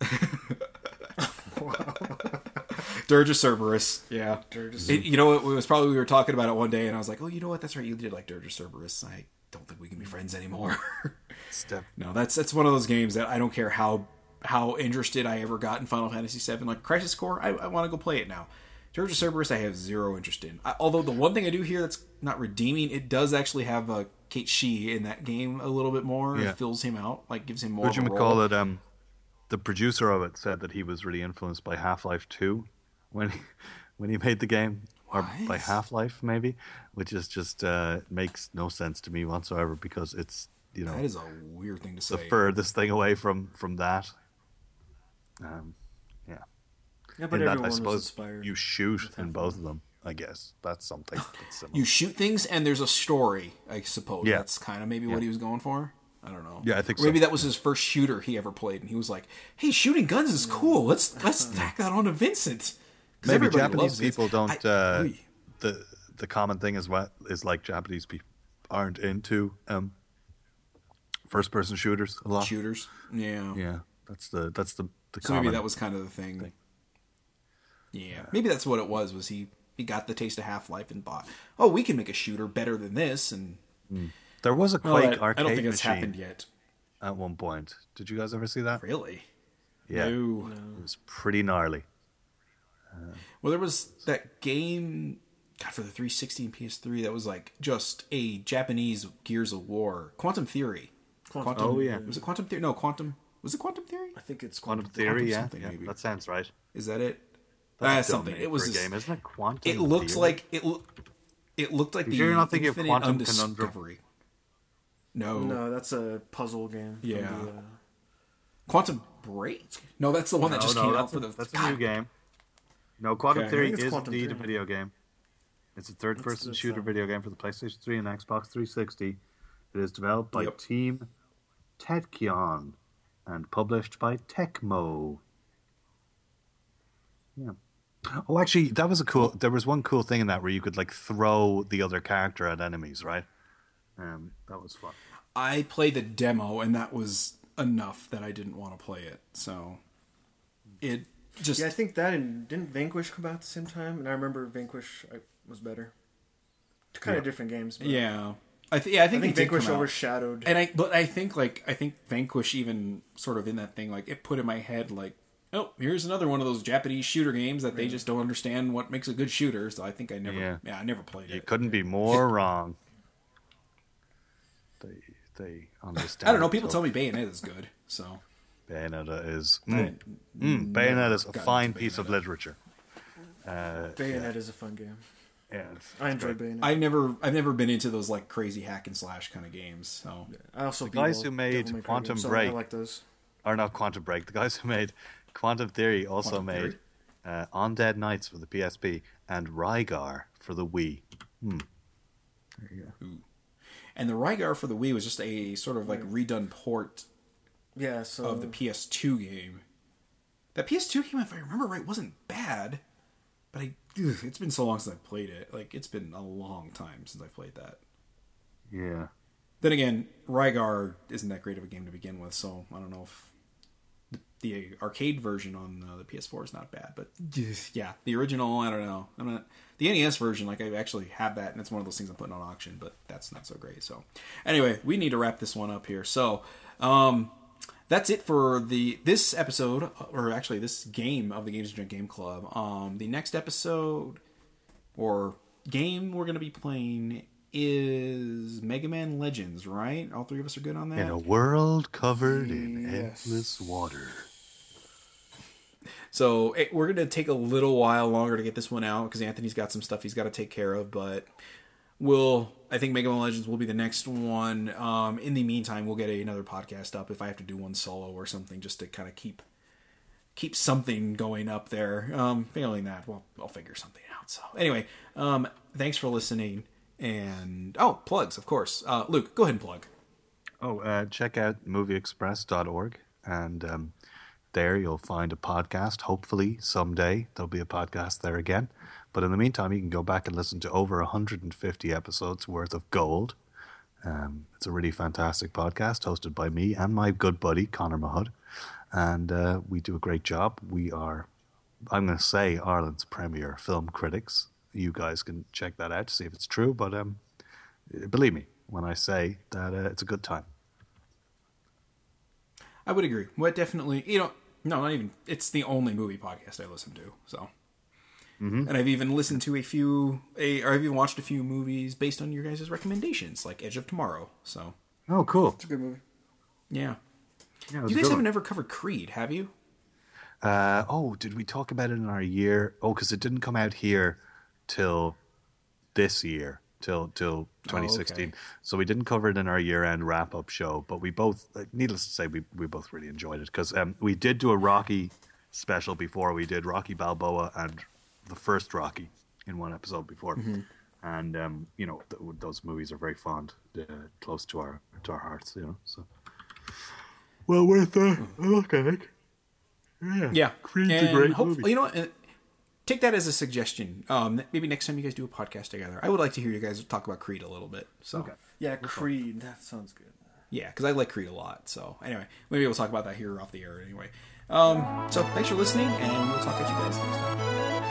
[laughs] Dirge of Cerberus. Yeah. Dirge of It, you know, what? it was probably we were talking about it one day and I was like, oh, you know what? That's right. You did like Dirge of Cerberus. I don't think we can be friends anymore. [laughs] Step. No, that's that's one of those games that I don't care how how interested I ever got in Final Fantasy VII. Like Crisis Core, I, I want to go play it now. Dirge of Cerberus, I have zero interest in. I, although the one thing I do here that's not redeeming, it does actually have a Cait Sith in that game a little bit more. Yeah. It fills him out, like gives him more. Would you a role. call it? Um, the producer of it said that he was really influenced by Half Life Two when he, [laughs] when he made the game, or by Half Life maybe, which is just uh, makes no sense to me whatsoever because it's you know That is a weird thing to say. the furthest thing away from from that. Um, yeah, Yeah, but in that everyone I was suppose inspired. you shoot in both of them. I guess that's something. [laughs] That's similar. You shoot things and there's a story. I suppose Yeah. that's kind of maybe Yeah. what he was going for. I don't know. Yeah, I think maybe that was his first shooter he ever played, and he was like, "Hey, shooting guns is cool. Let's let's [laughs] tack that on to Vincent." 'Cause Maybe Japanese loves Vincent. people don't. I- uh, Oy. the the common thing is what is like Japanese people aren't into um, first person shooters a lot. shooters. Yeah. Yeah, that's the that's the the So common. maybe that was kind of the thing. Yeah. Maybe that's what it was. Was he he got the taste of Half Life and thought, "Oh, we can make a shooter better than this." And there was a well, Quake I, I arcade don't think it's happened yet. at one point. Did you guys ever see that? Really? Yeah, No. it was pretty gnarly. Well, there was that game, God, for the 360 and PS3 that was like just a Japanese Gears of War, Quantum Theory. Quantum- Oh, yeah. Was it Quantum Theory? No, Quantum. Was it Quantum Theory? I think it's Quantum quantum. Theory, yeah, something, yeah, maybe. that sounds right. Is that it? That's That's a dumb something. It was a game, isn't it? Quantum. It looks Theory? like it. loo- It looked like You the you're not thinking of Infinite Quantum Conundrum? Undiscovery. No. No, that's a puzzle game. Yeah. the, uh, Quantum Break. No, that's the one that just no, came that's out for the. that's a new game. No, Quantum Okay. Theory is Quantum indeed a video game. It's a third-person that's, shooter video game for the PlayStation 3 and Xbox 360. It is developed by Yep. Team Tachyon and published by Tecmo. Yeah. Oh, actually, that was a cool. There was one cool thing in that where you could like throw the other character at enemies, right? Um, that was fun. I played the demo, and that was enough that I didn't want to play it. So it just Yeah, I think that and didn't Vanquish come out at the same time? And I remember Vanquish I, was better. Kind of different games. But Yeah. I th- yeah, I think, I think Vanquish overshadowed. And I, but I think like I think Vanquish even sort of in that thing like it put in my head like, oh, here's another one of those Japanese shooter games that they just don't understand what makes a good shooter. So I think I never, yeah, Yeah. I never played You it. couldn't be more wrong. They they understand. [laughs] I don't know. People so tell me Bayonetta is good, so Bayonetta is mm, mm, Bayonetta is a fine piece of literature. Uh, Bayonet is a fun game. yeah, it's- I enjoy great. Bayonet. I've never, I've never been into those like crazy hack and slash kind of games. So I also The guys who made Devil May Cry Quantum games, so Break- I like those. Or not Quantum Break. The guys who made Quantum Theory also Quantum made Theory? uh, Undead Knights for the PSP and Rygar for the Wii. Hmm. There you go. and the Rygar for the Wii was just a sort of like redone port Yeah, so of the PS2 game. That PS2 game, if I remember right, wasn't bad, but I ugh, it's been so long since I played it. Like it's been a long time since I played that. Yeah. Then again, Rygar isn't that great of a game to begin with, so I don't know if the, the arcade version on uh, the PS4 is not bad. But yeah, the original, I don't know. I'm not the NES version. Like I actually have that, and it's one of those things I'm putting on auction, but that's not so great. So anyway, we need to wrap this one up here. So um, that's it for the this episode, or actually this game of the Games and Drink Game Club. Um, the next episode or game we're going to be playing is Mega Man Legends, right? All three of us are good on that. In a world covered in endless water. So it, we're going to take a little while longer to get this one out because Anthony's got some stuff he's got to take care of. But we'll, I think Mega Man Legends will be the next one. Um, in the meantime, we'll get a, another podcast up if I have to do one solo or something just to kind of keep keep something going up there. Um, failing that, well, I'll figure something out. So anyway, um, thanks for listening. And oh, plugs, of course. Uh, Luke, go ahead and plug. Oh, uh, check out movieexpress.org and um, there you'll find a podcast. Hopefully, someday there'll be a podcast there again. But in the meantime, you can go back and listen to over 150 episodes worth of gold. Um, it's a really fantastic podcast hosted by me and my good buddy, Connor Mahud. And uh, we do a great job. We are, I'm going to say, Ireland's premier film critics. You guys can check that out to see if it's true. But um, believe me when I say that uh, it's a good time. I would agree. What definitely, you know, no, not even. It's the only movie podcast I listen to. So, and I've even listened to a few, a, or I've even watched a few movies based on your guys' recommendations, like Edge of Tomorrow. So, Oh, cool. It's a good movie. yeah. Yeah, You guys haven't one. ever covered Creed, have you? Uh, oh, did we talk about it in our year? Oh, because it didn't come out here till this year, till till 2016. okay. So we didn't cover it in our year-end wrap-up show. But we both, uh, needless to say, we we both really enjoyed it because um, we did do a Rocky special before. We did Rocky Balboa and the first Rocky in one episode before, and um, you know th- those movies are very fond, uh, close to our to our hearts. You know, so well worth a look, I think. Yeah, Yeah. Creed's and a great hopefully, movie. You know what? uh, Take that as a suggestion. Um, maybe next time you guys do a podcast together, I would like to hear you guys talk about Creed a little bit. So, Yeah, Creed. That sounds good. yeah, because I like Creed a lot. So, anyway, maybe we'll talk about that here off the air anyway. Um, so, thanks for listening, and we'll talk to you guys next time.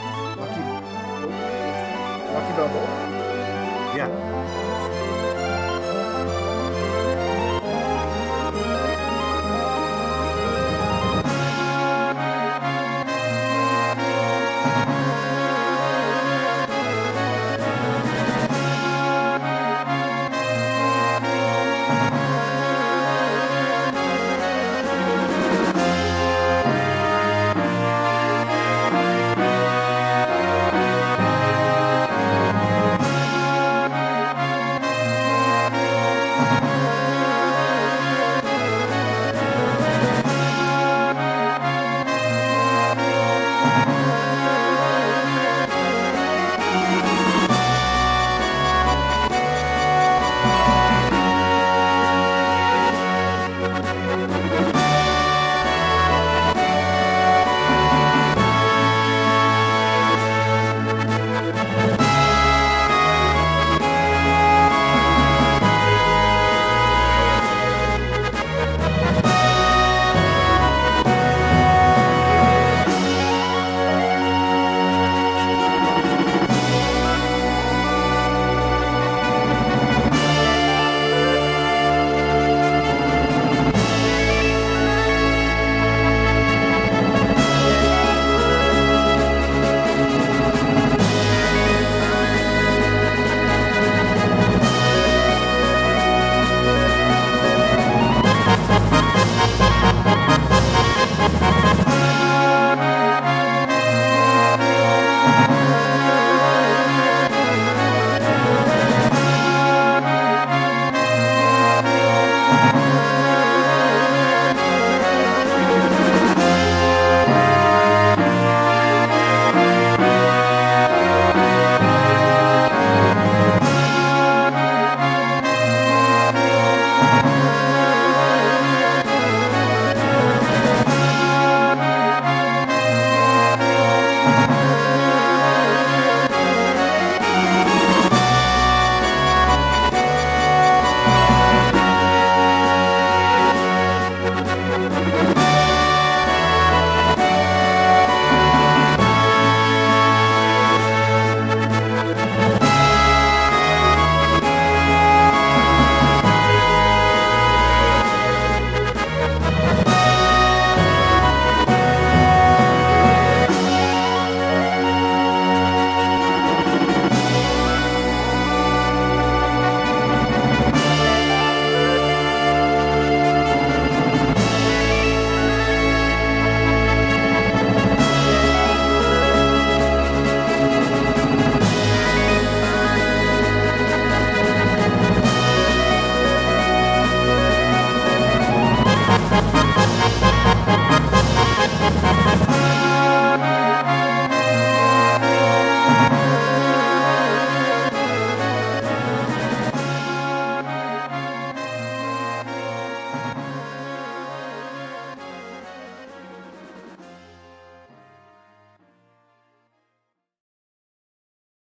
Rocky. Balboa. Yeah.